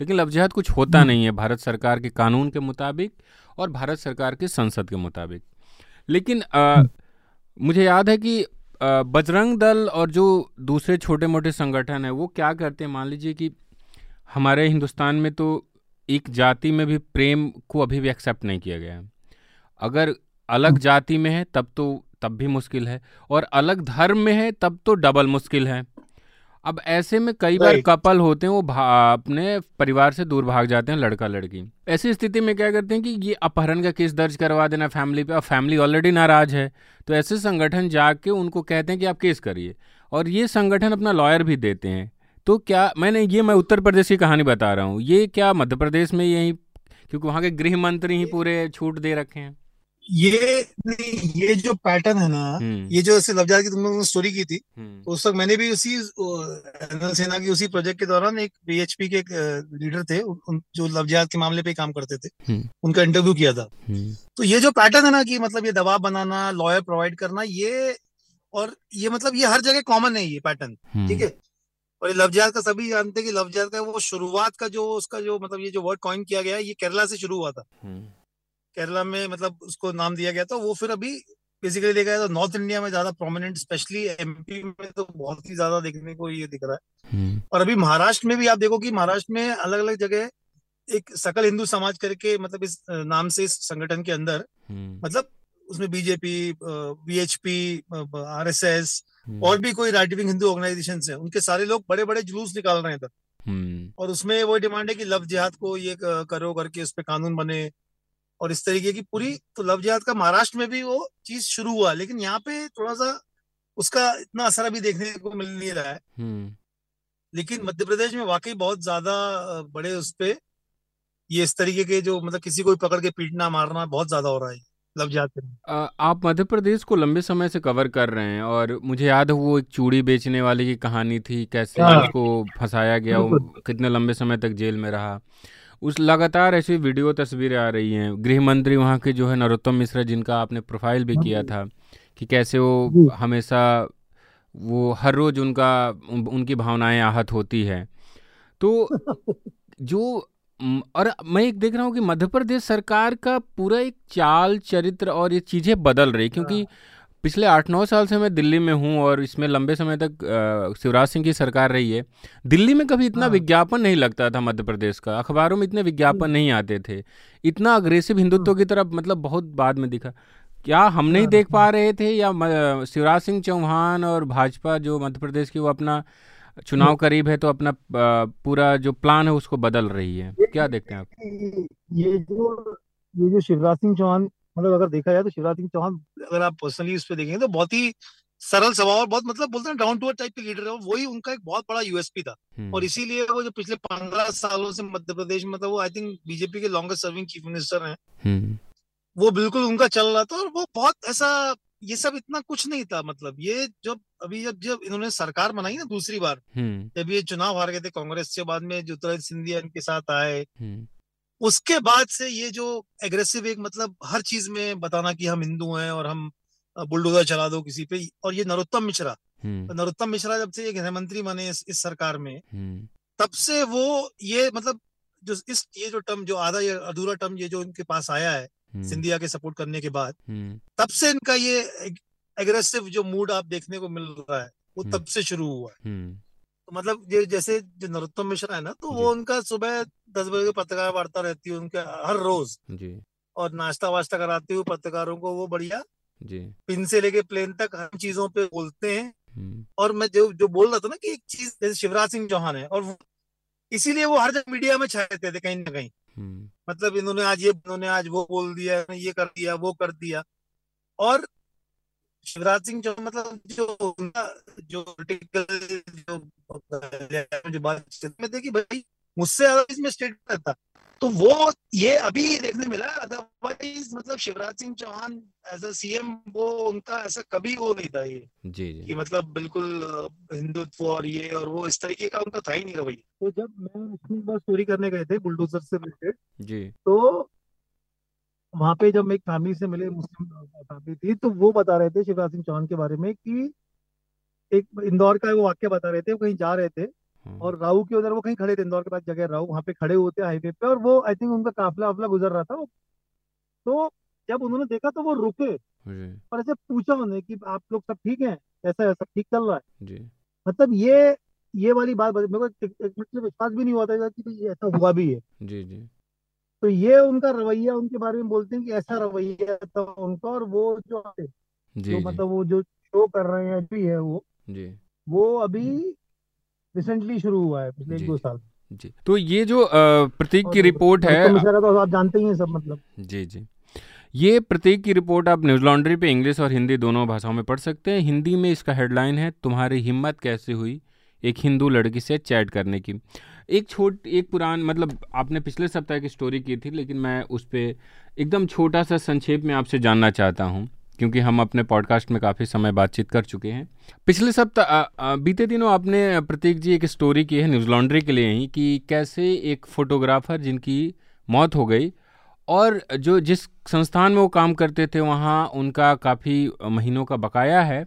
लेकिन लब जिहाद कुछ होता नहीं है भारत सरकार के कानून के मुताबिक और भारत सरकार की संसद के मुताबिक। लेकिन अ, मुझे याद है कि बजरंग दल और जो दूसरे छोटे मोटे संगठन हैं वो क्या करते हैं? मान लीजिए कि हमारे हिंदुस्तान में तो एक जाति में भी प्रेम को अभी भी एक्सेप्ट नहीं किया गया है। अगर अलग जाति में है तब तो तब भी मुश्किल है और अलग धर्म में है तब तो डबल मुश्किल है। अब ऐसे में कई बार कपल होते हैं वो अपने परिवार से दूर भाग जाते हैं लड़का लड़की। ऐसी स्थिति में क्या करते हैं कि ये अपहरण का केस दर्ज करवा देना फैमिली पे और फैमिली ऑलरेडी नाराज़ है तो ऐसे संगठन जाके उनको कहते हैं कि आप केस करिए और ये संगठन अपना लॉयर भी देते हैं। तो क्या मैंने ये मैं उत्तर प्रदेश की कहानी बता रहा हूँ ये क्या मध्य प्रदेश में यही क्योंकि वहाँ के गृह मंत्री ही पूरे छूट दे रखे हैं। ये नहीं ये जो पैटर्न है ना हम्म, ये जो ऐसे लफ्जात की तुमने स्टोरी की थी हम्म, तो उस वक्त मैंने भी उसी सेना की उसी प्रोजेक्ट के दौरान एक बीएचपी के एक लीडर थे उन, जो लफ्जात के मामले पे काम करते थे हम्म, उनका इंटरव्यू किया था। तो ये जो पैटर्न है ना कि मतलब ये दबाव बनाना लॉयर प्रोवाइड करना ये और ये मतलब ये हर जगह कॉमन है ये पैटर्न ठीक है? और ये लफ्जात का सभी जानते हैं कि लफ्जात का वो शुरुआत का जो उसका जो मतलब ये जो वर्ड कॉइन किया गया है ये केरला से शुरू हुआ था। केरला में मतलब उसको नाम दिया गया था वो फिर अभी बेसिकली देखा जाए तो नॉर्थ इंडिया में ज़्यादा प्रोमिनेंट स्पेशली एमपी में तो बहुत ही ज़्यादा देखने को ये दिख रहा है। हम्म, और अभी महाराष्ट्र में भी आप देखो कि महाराष्ट्र में अलग अलग जगह एक सकल हिंदू समाज करके मतलब इस नाम से इस संगठन के अंदर हम्म, मतलब उसमें बीजेपी बीएचपी आरएसएस और भी कोई राइट विंग हिंदू ऑर्गेनाइजेशन है उनके सारे लोग बड़े बड़े जुलूस निकाल रहे हैं इधर। हम्म, और उसमें वो डिमांड है कि लव जिहाद को ये करो करके उस पर कानून बने और इस तरीके की पूरी तो लव जिहाद का महाराष्ट्र में भी वो चीज़ शुरू हुआ लेकिन यहाँ पे थोड़ा सा उसका इतना असर अभी देखने को मिल नहीं रहा है। हम्म, लेकिन मध्य प्रदेश में वाकई बहुत ज़्यादा बड़े उस पे ये इस तरीके के जो मतलब किसी को भी पकड़ के पीटना मारना बहुत ज़्यादा हो रहा है लव जिहाद के आप मध्य प्रदेश को लंबे समय से कवर कर रहे हैं और मुझे याद है वो एक चूड़ी बेचने वाले की कहानी थी कैसे हाँ। उसको फंसाया गया वो कितने लंबे समय तक जेल में रहा। उस लगातार ऐसी वीडियो तस्वीरें आ रही हैं। गृह मंत्री वहाँ के जो है नरोत्तम मिश्रा जिनका आपने प्रोफ़ाइल भी किया था कि कैसे वो हमेशा वो हर रोज उनका उनकी भावनाएँ आहत होती है। तो <laughs> जो और मैं एक देख रहा हूँ कि मध्य प्रदेश सरकार का पूरा एक चाल चरित्र और ये चीज़ें बदल रही क्योंकि पिछले आठ नौ साल से मैं दिल्ली में हूँ और इसमें लंबे समय तक शिवराज सिंह की सरकार रही है। दिल्ली में कभी इतना हाँ। विज्ञापन नहीं लगता था मध्य प्रदेश का। अखबारों में इतने विज्ञापन नहीं आते थे। इतना अग्रेसिव हिंदुत्व की तरफ़ मतलब बहुत बाद में दिखा। क्या हम नहीं हाँ, देख पा रहे थे या शिवराज सिंह चौहान और भाजपा जो मध्य प्रदेश की वो अपना चुनाव करीब है तो अपना पूरा जो प्लान है उसको बदल रही है। क्या देखते हैं आप? ये जो ये जो शिवराज सिंह चौहान मतलब अगर देखा जाए तो शिवराज सिंह चौहान अगर आप पर्सनली उस पर देखेंगे तो बहुत ही सरल स्वभाव और बहुत मतलब बोलते हैं डाउन टू अर्थ टाइप के लीडर है वही उनका एक बहुत बड़ा यूएसपी था। हम्म, और इसीलिए वो जो पिछले पंद्रह सालों से मध्य प्रदेश में मतलब वो आई थिंक बीजेपी के लॉन्गेस्ट सर्विंग चीफ मिनिस्टर हैं। हम्म, वो बिल्कुल उनका चल रहा था और वो बहुत ऐसा ये सब इतना कुछ नहीं था मतलब। ये जब अभी जब जब इन्होंने सरकार बनाई ना दूसरी बार हम्म। जब ये चुनाव हार गए थे कांग्रेस के बाद में ज्योतिरादित्य सिंधिया इनके साथ आए। उसके बाद से ये जो एग्रेसिव एक मतलब हर चीज़ में बताना कि हम हिंदू हैं और हम बुलडोजर चला दो किसी पे और ये नरोत्तम मिश्रा हम्म। नरोत्तम मिश्रा जब से ये गृह मंत्री बने इस, इस सरकार में हम्म। तब से वो ये मतलब जो इस ये जो टर्म जो आधा या अधूरा टर्म ये जो इनके पास आया है हम्म। सिंधिया के सपोर्ट करने के बाद तब से इनका ये एग्रेसिव जो मूड आप देखने को मिल रहा है वो। तब से शुरू हुआ है। तो मतलब ये जैसे जो नरोत्तम मिश्रा है ना तो वो उनका सुबह दस बजे पत्रकार वार्ता रहती है उनके हर रोज। जी। और नाश्ता वाश्ता कराते हुए पत्रकारों को वो बढ़िया जी। पिन से लेके प्लेन तक हर चीज़ों पे बोलते हैं। हम्म। और मैं जो जो बोल रहा था ना कि एक चीज़ जैसे शिवराज सिंह चौहान है और इसीलिए वो हर जगह मीडिया में छाए रहते थे कहीं ना कहीं। हम्म। मतलब इन्होंने आज ये इन्होंने आज वो बोल दिया ये कर दिया वो कर दिया। और शिवराज सिंह चौहान मतलब जो उनका जो जो जो बात में थे कि भाई मुझसे ज़्यादा इसमें स्टेट था तो वो ये अभी देखने मिला अदरवाइज़ मतलब Shivraj Singh Chouhan as a CM वो उनका ऐसा कभी वो नहीं था ये। जी जी. कि मतलब बिल्कुल हिंदुत्व और ये और वो इस तरीके का उनका था ही नहीं रवैया तो जब मैं स्टोरी करने गए थे बुलडोजर से रिलेटेड जी। तो वहाँ पे जब एक फैमिली से मिले मुस्लिम फैमिली थी तो वो बता रहे थे शिवराज सिंह चौहान के बारे में कि एक इंदौर का वो वाक्य बता रहे थे वो कहीं जा रहे थे हाँ, और राहू के उधर वो कहीं खड़े थे इंदौर के पास जगह राहु वहाँ पे खड़े हुए थे हाईवे पे और वो आई थिंक उनका काफिला वाफला गुजर रहा था तो जब उन्होंने देखा तो वो रुके और ऐसे पूछा उन्हें कि आप लोग सब ठीक हैं? ऐसा है सब ठीक चल रहा है? मतलब ये ये वाली बात मेरे को से विश्वास भी नहीं हुआ था कि ऐसा हुआ भी है। जी जी। तो ये उनका रवैया उनके बारे में बोलते हैं कि ऐसा रवैया था उनका और वो जो जी जो जी। मतलब वो जो शो कर रहे हैं भी है वो जी। वो अभी रिसेंटली शुरू हुआ है पिछले एक दो साल। जी। तो ये जो प्रतीक की रिपोर्ट है का तो आप जानते ही हैं सब मतलब। जी जी। ये प्रतीक की रिपोर्ट आप न्यूज़ लॉन्ड्री पे इंग्लिश और हिंदी दोनों भाषाओं में पढ़ सकते हैं। हिंदी में इसका हेडलाइन है तुम्हारी हिम्मत कैसे हुई एक हिंदू लड़की से चैट करने की? एक छोट, एक पुरान मतलब आपने पिछले सप्ताह की स्टोरी की थी, लेकिन मैं उस पर एकदम छोटा सा संक्षेप में आपसे जानना चाहता हूँ, क्योंकि हम अपने पॉडकास्ट में काफ़ी समय बातचीत कर चुके हैं। पिछले सप्ताह बीते दिनों आपने प्रतीक जी एक स्टोरी की है न्यूज़ लॉन्ड्री के लिए ही, कि कैसे एक फोटोग्राफर जिनकी मौत हो गई, और जो जिस संस्थान में वो काम करते थे, वहाँ उनका काफ़ी महीनों का बकाया है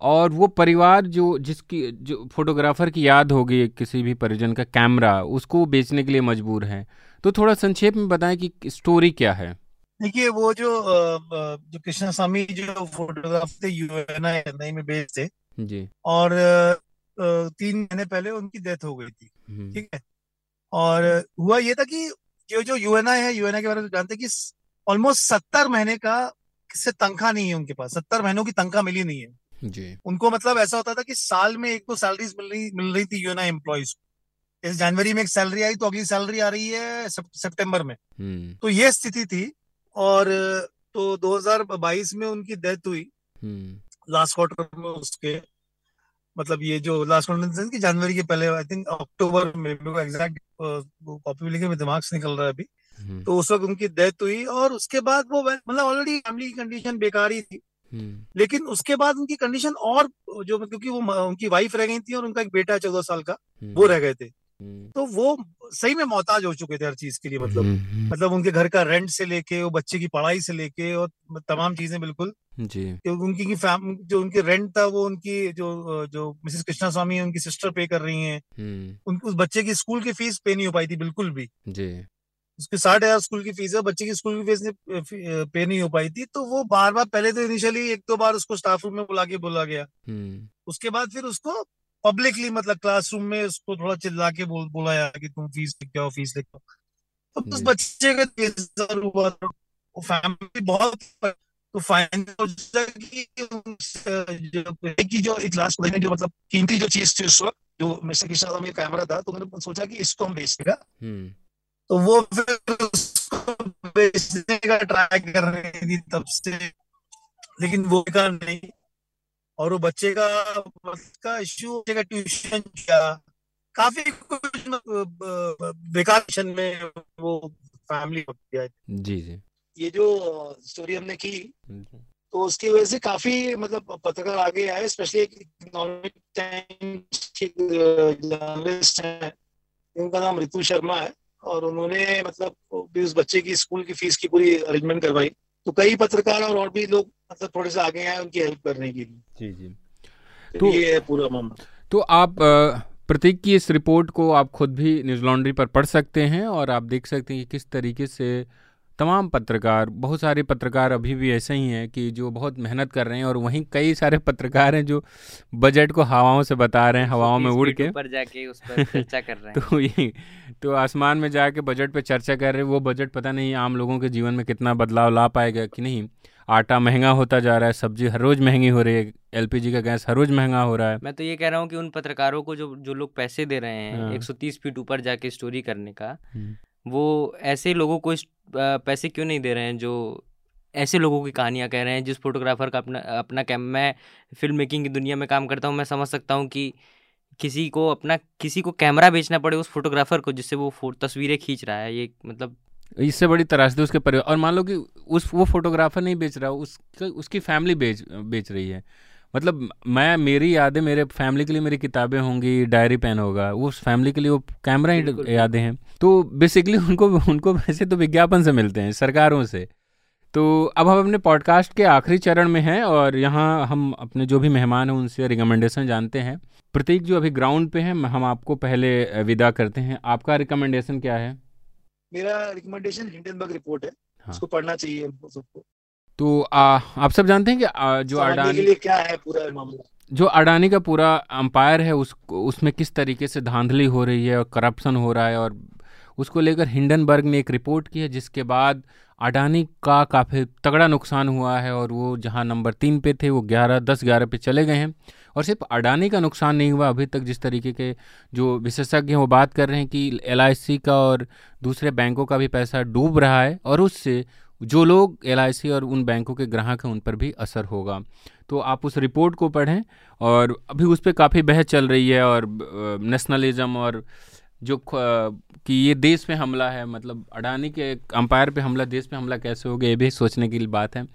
और वो परिवार जो जिसकी जो फोटोग्राफर की याद होगी किसी भी परिजन का कैमरा उसको बेचने के लिए मजबूर है। तो थोड़ा संक्षेप में बताएँ कि स्टोरी क्या है। देखिए वो जो जो कृष्णा स्वामी जो फोटोग्राफर थे यूएनआई चेन्नई में बेस्ड थे। जी। और तीन महीने पहले उनकी डेथ हो गई थी। हम्म, ठीक है? और हुआ ये था कि ये जो यूएनआई है यूएनआई के बारे में जानते हैं कि ऑलमोस्ट सत्तर महीने का किससे तनख्वाह नहीं है उनके पास। सत्तर महीनों की तनख्वाह मिली नहीं है। जी। उनको मतलब ऐसा होता था कि साल में एक दो सैलरीज मिल रही मिल रही थी यूएनआई एम्प्लॉयज़ को। इस जनवरी में एक सैलरी आई तो अगली सैलरी आ रही है सितंबर में। हम्म। तो ये स्थिति थी और तो 2022 में उनकी डेथ हुई। हम्म। लास्ट क्वार्टर में उसके मतलब ये जो लास्ट क्वार्टर की जनवरी के पहले आई थिंक अक्टूबर में मेरे को एग्जैक्ट कॉपी में लिखे मेरे दिमाग से निकल रहा है अभी। हम्म, तो उस वक्त उनकी डेथ हुई और उसके बाद वो मतलब ऑलरेडी फैमिली की कंडीशन बेकार ही थी। हम्म, लेकिन उसके बाद उनकी कंडीशन और जो क्योंकि वो उनकी वाइफ रह गई थी और उनका एक बेटा है चौदह साल का हम्म, वो रह गए थे। हम्म, तो वो सही में मोहताज हो चुके थे हर चीज़ के लिए मतलब हम्म, मतलब उनके घर का रेंट से लेके वो बच्चे की पढ़ाई से लेके और तमाम चीज़ें बिल्कुल। जी। उनकी की फैम जो उनके रेंट था वो उनकी जो जो मिसेस कृष्णा स्वामी है उनकी सिस्टर पे कर रही हैं। हम्म, उनको उस बच्चे की स्कूल की फ़ीस पे नहीं हो पाई थी बिल्कुल भी। जी। उसके साठ हज़ार स्कूल की फ़ीस है बच्चे की स्कूल की फ़ीस पे नहीं हो पाई थी तो वो बार बार पहले तो इनिशियली एक दो बार उसको स्टाफ रूम में बुला के बोला गया। हम्म, उसके बाद फिर उसको पब्लिकली मतलब क्लासरूम में उसको थोड़ा चिल्ला के बोल बोला कि तुम फ़ीस लेके आओ फ़ीस लेके आओ। तो उस बच्चे का तीस हुआ वो फैमिली बहुत तो फाइनल जो की जो एक लास्ट में जो मतलब कीमती जो चीज़ थी उस वक्त जो मिस्टर किशन में कैमरा था तो मैंने सोचा कि इसको हम बेच देगा। हम्म, तो वो फिर उसको बेचने का ट्राई कर रही थी तब से। लेकिन वो का नहीं। और वो बच्चे का का इश्यू बच्चे का ट्यूशन किया। काफ़ी कुछ बेकार में वो फैमिली जी जी। ये जो स्टोरी हमने की तो उसकी वजह से काफ़ी मतलब पत्रकार आगे आए स्पेशली एक इकोनॉमिक टाइम्स जर्नलिस्ट है। उनका नाम रितु शर्मा है। और उन्होंने मतलब भी उस बच्चे की स्कूल की फ़ीस की पूरी अरेंजमेंट करवाई। तो कई पत्रकार और और भी लोग मतलब थोड़े से आगे आए उनकी हेल्प करने के लिए। जी जी। तो, तो ये है पूरा मामला। तो आप प्रतीक की इस रिपोर्ट को आप खुद भी न्यूज़ लॉन्ड्री पर पढ़ सकते हैं और आप देख सकते हैं कि किस तरीके से तमाम पत्रकार बहुत सारे पत्रकार अभी भी ऐसे ही हैं कि जो बहुत मेहनत कर रहे हैं और वहीं कई सारे पत्रकार हैं जो बजट को हवाओं से बता रहे हैं हवाओं में उड़ के ऊपर जाके उस पर चर्चा कर रहे <laughs> हैं तो ये तो आसमान में जाके बजट पे चर्चा कर रहे हैं वो बजट पता नहीं आम लोगों के जीवन में कितना बदलाव ला पाएगा कि नहीं आटा महँगा होता जा रहा है सब्ज़ी हर रोज़ महँगी हो रही है एलपीजी का गैस हर रोज़ महँगा हो रहा है मैं तो ये कह रहा हूँ कि उन पत्रकारों को जो जो लोग पैसे दे रहे हैं हाँ। एक सौ तीस फीट ऊपर जाके स्टोरी करने का हम्म। वो ऐसे लोगों को इस पैसे क्यों नहीं दे रहे हैं, जो ऐसे लोगों की कहानियाँ कह रहे हैं, जिस फोटोग्राफर का अपना अपना कैम, मैं फ़िल्म मेकिंग की दुनिया में काम करता हूँ, मैं समझ सकता हूँ कि किसी को अपना, किसी को कैमरा बेचना पड़े उस फोटोग्राफर को, जिससे वो तस्वीरें खींच रहा है, ये मतलब इससे बड़ी त्रासदी उसके परिवार, और मान लो कि उस, वो फोटोग्राफर नहीं बेच रहा उस उसकी फैमिली बेच बेच रही है मतलब मैं मेरी यादें मेरे फैमिली के लिए मेरी किताबें होंगी डायरी पेन होगा वो उस फैमिली के लिए वो कैमरा ही यादें हैं। तो बेसिकली उनको उनको वैसे तो विज्ञापन से मिलते हैं सरकारों से। तो अब हम अपने पॉडकास्ट के आखिरी चरण में हैं और यहाँ हम अपने जो भी मेहमान हैं उनसे रिकमेंडेशन जानते हैं। प्रतीक जो अभी ग्राउंड पे हैं हम आपको पहले विदा करते हैं। आपका रिकमेंडेशन क्या है? मेरा रिकमेंडेशन हिंडनबर्ग रिपोर्ट है। हाँ. उसको पढ़ना चाहिए सबको। तो आ, आप सब जानते हैं कि आ, जो अडानी के लिए क्या है पूरा मामला? जो अडानी का पूरा अंपायर है उस उसमें किस तरीके से धांधली हो रही है और करप्शन हो रहा है और उसको लेकर हिंडनबर्ग ने एक रिपोर्ट की है जिसके बाद अडानी का काफ़ी तगड़ा नुकसान हुआ है और वो जहाँ नंबर तीन पे थे वो ग्यारह दस ग्यारह पे चले गए हैं। और सिर्फ़ अडानी का नुकसान नहीं हुआ अभी तक जिस तरीके के जो विशेषज्ञ हैं वो बात कर रहे हैं कि LIC का और दूसरे बैंकों का भी पैसा डूब रहा है और उससे जो लोग एलआईसी और उन बैंकों के ग्राहक हैं उन पर भी असर होगा। तो आप उस रिपोर्ट को पढ़ें और अभी उस पर काफ़ी बहस चल रही है और नेशनलिज्म और जो कि ये देश पे हमला है मतलब अडानी के अंपायर पे हमला देश पे हमला कैसे हो गया ये भी सोचने की बात है।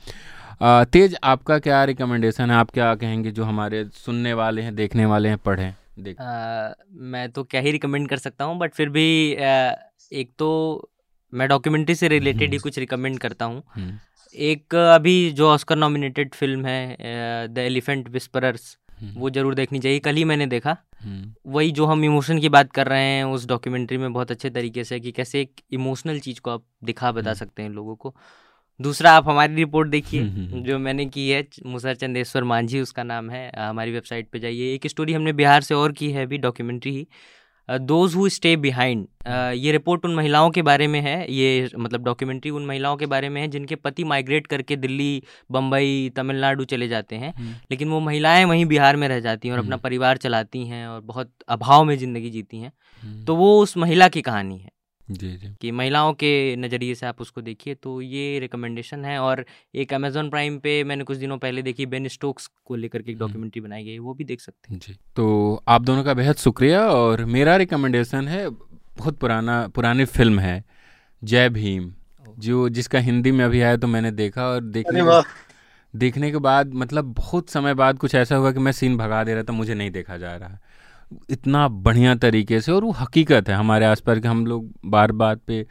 तेज आपका क्या रिकमेंडेशन है? आप क्या कहेंगे जो हमारे सुनने वाले हैं देखने वाले हैं पढ़ें देख। आ, मैं तो क्या ही रिकमेंड कर सकता हूँ बट फिर भी आ, एक तो मैं डॉक्यूमेंट्री से रिलेटेड ही हम्म। कुछ रिकमेंड करता हूँ। हम्म। एक अभी जो ऑस्कर नॉमिनेटेड फ़िल्म है द एलिफेंट विस्परर्स वो ज़रूर देखनी चाहिए। कल ही मैंने देखा। हम्म। वही जो हम इमोशन की बात कर रहे हैं उस डॉक्यूमेंट्री में बहुत अच्छे तरीके से कि कैसे एक इमोशनल चीज़ को आप दिखा बता सकते हैं लोगों को। दूसरा आप हमारी रिपोर्ट देखिए जो मैंने की है मुसर चंदेश्वर मांझी उसका नाम है। हमारी वेबसाइट पे जाइए। एक स्टोरी हमने बिहार से और की है अभी डॉक्यूमेंट्री ही। दोज हु स्टे बिहाइंड ये रिपोर्ट उन महिलाओं के बारे में है ये मतलब डॉक्यूमेंट्री उन महिलाओं के बारे में है जिनके पति माइग्रेट करके दिल्ली बम्बई तमिलनाडु चले जाते हैं हम्म। लेकिन वो महिलाएँ वहीं बिहार में रह जाती हैं और अपना हम्म। परिवार चलाती हैं और बहुत अभाव में ज़िंदगी जीती हैं हम्म। तो वो उस महिला की कहानी है जी जी। कि महिलाओं के नज़रिए से आप उसको देखिए तो ये रिकमेंडेशन है और एक अमेजोन प्राइम पे मैंने कुछ दिनों पहले देखी बेन स्टोक्स को लेकर के एक डॉक्यूमेंट्री हम्म। बनाई गई वो भी देख सकते हैं। जी तो आप दोनों का बेहद शुक्रिया और मेरा रिकमेंडेशन है बहुत पुराना पुरानी फ़िल्म है जय भीम। जो जिसका हिंदी में अभी आया तो मैंने देखा और देखने देखने के बाद मतलब बहुत समय बाद कुछ ऐसा हुआ कि मैं सीन भगा दे रहा था मुझे नहीं देखा जा रहा। इतना बढ़िया तरीके से और वो हकीकत है हमारे आसपास के हम लोग बार बार पे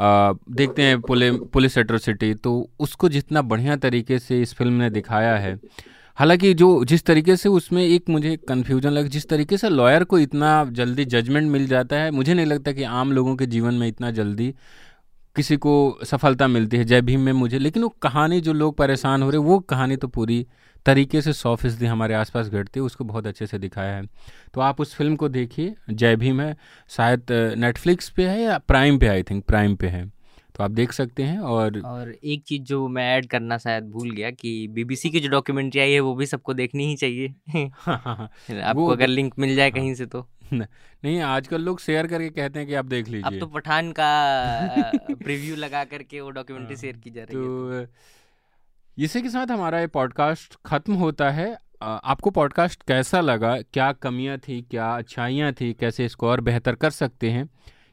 आ, देखते हैं पुलिस पुलिस एट्रोसिटी तो उसको जितना बढ़िया तरीके से इस फ़िल्म ने दिखाया है। हालाँकि जो जिस तरीके से उसमें एक मुझे कन्फ्यूज़न लगा जिस तरीके से लॉयर को इतना जल्दी जजमेंट मिल जाता है मुझे नहीं लगता कि आम लोगों के जीवन में इतना जल्दी किसी को सफलता मिलती है। जय भीम में मुझे लेकिन वो कहानी जो लोग परेशान हो रहे वो कहानी तो पूरी तरीके से सौ फ़ीसदी हमारे आसपास घटती है उसको बहुत अच्छे से दिखाया है। तो आप उस फ़िल्म को देखिए जय भीम है शायद नेटफ्लिक्स पे है या प्राइम पे आई थिंक प्राइम पे है। तो आप देख सकते हैं और और एक चीज़ जो मैं ऐड करना शायद भूल गया कि बीबीसी की जो डॉक्यूमेंट्री आई है वो भी सबको देखनी ही चाहिए। हाँ, हाँ, हाँ। आपको अगर लिंक मिल जाए कहीं से तो। <laughs> नहीं आजकल लोग शेयर करके कहते हैं कि आप देख लीजिए अब तो पठान का प्रीव्यू <laughs> लगा करके वो डॉक्यूमेंट्री शेयर की जा रही तो, है तो। इसी के साथ हमारा ये पॉडकास्ट ख़त्म होता है। आपको पॉडकास्ट कैसा लगा? क्या कमियाँ थी? क्या अच्छाइयाँ थी? कैसे इसको और बेहतर कर सकते हैं?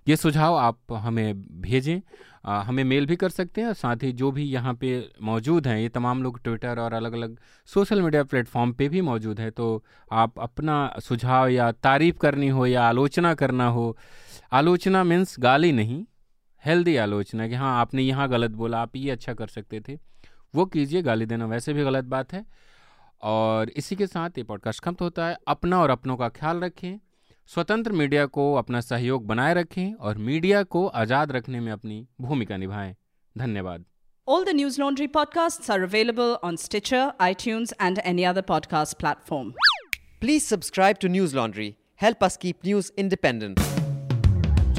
ये सुझाव आप हमें भेजें। आ, हमें मेल भी कर सकते हैं और साथ ही जो भी यहाँ पे मौजूद हैं ये तमाम लोग ट्विटर और अलग अलग सोशल मीडिया प्लेटफॉर्म पे भी मौजूद हैं तो आप अपना सुझाव या तारीफ़ करनी हो या आलोचना करना हो आलोचना मीन्स गाली नहीं हेल्दी आलोचना कि हाँ आपने यहाँ गलत बोला आप ये अच्छा कर सकते थे। वो कीजिए गाली देना वैसे भी गलत बात है। और इसी के साथ ये पॉडकास्ट खत्म होता है। अपना और अपनों का ख्याल रखें। स्वतंत्र मीडिया को अपना सहयोग बनाए रखें और मीडिया को आज़ाद रखने में अपनी भूमिका निभाएँ। धन्यवाद। All the Newslaundry podcast are available on Stitcher iTunes and any other podcast platform please subscribe to Newslaundry help us keep news independent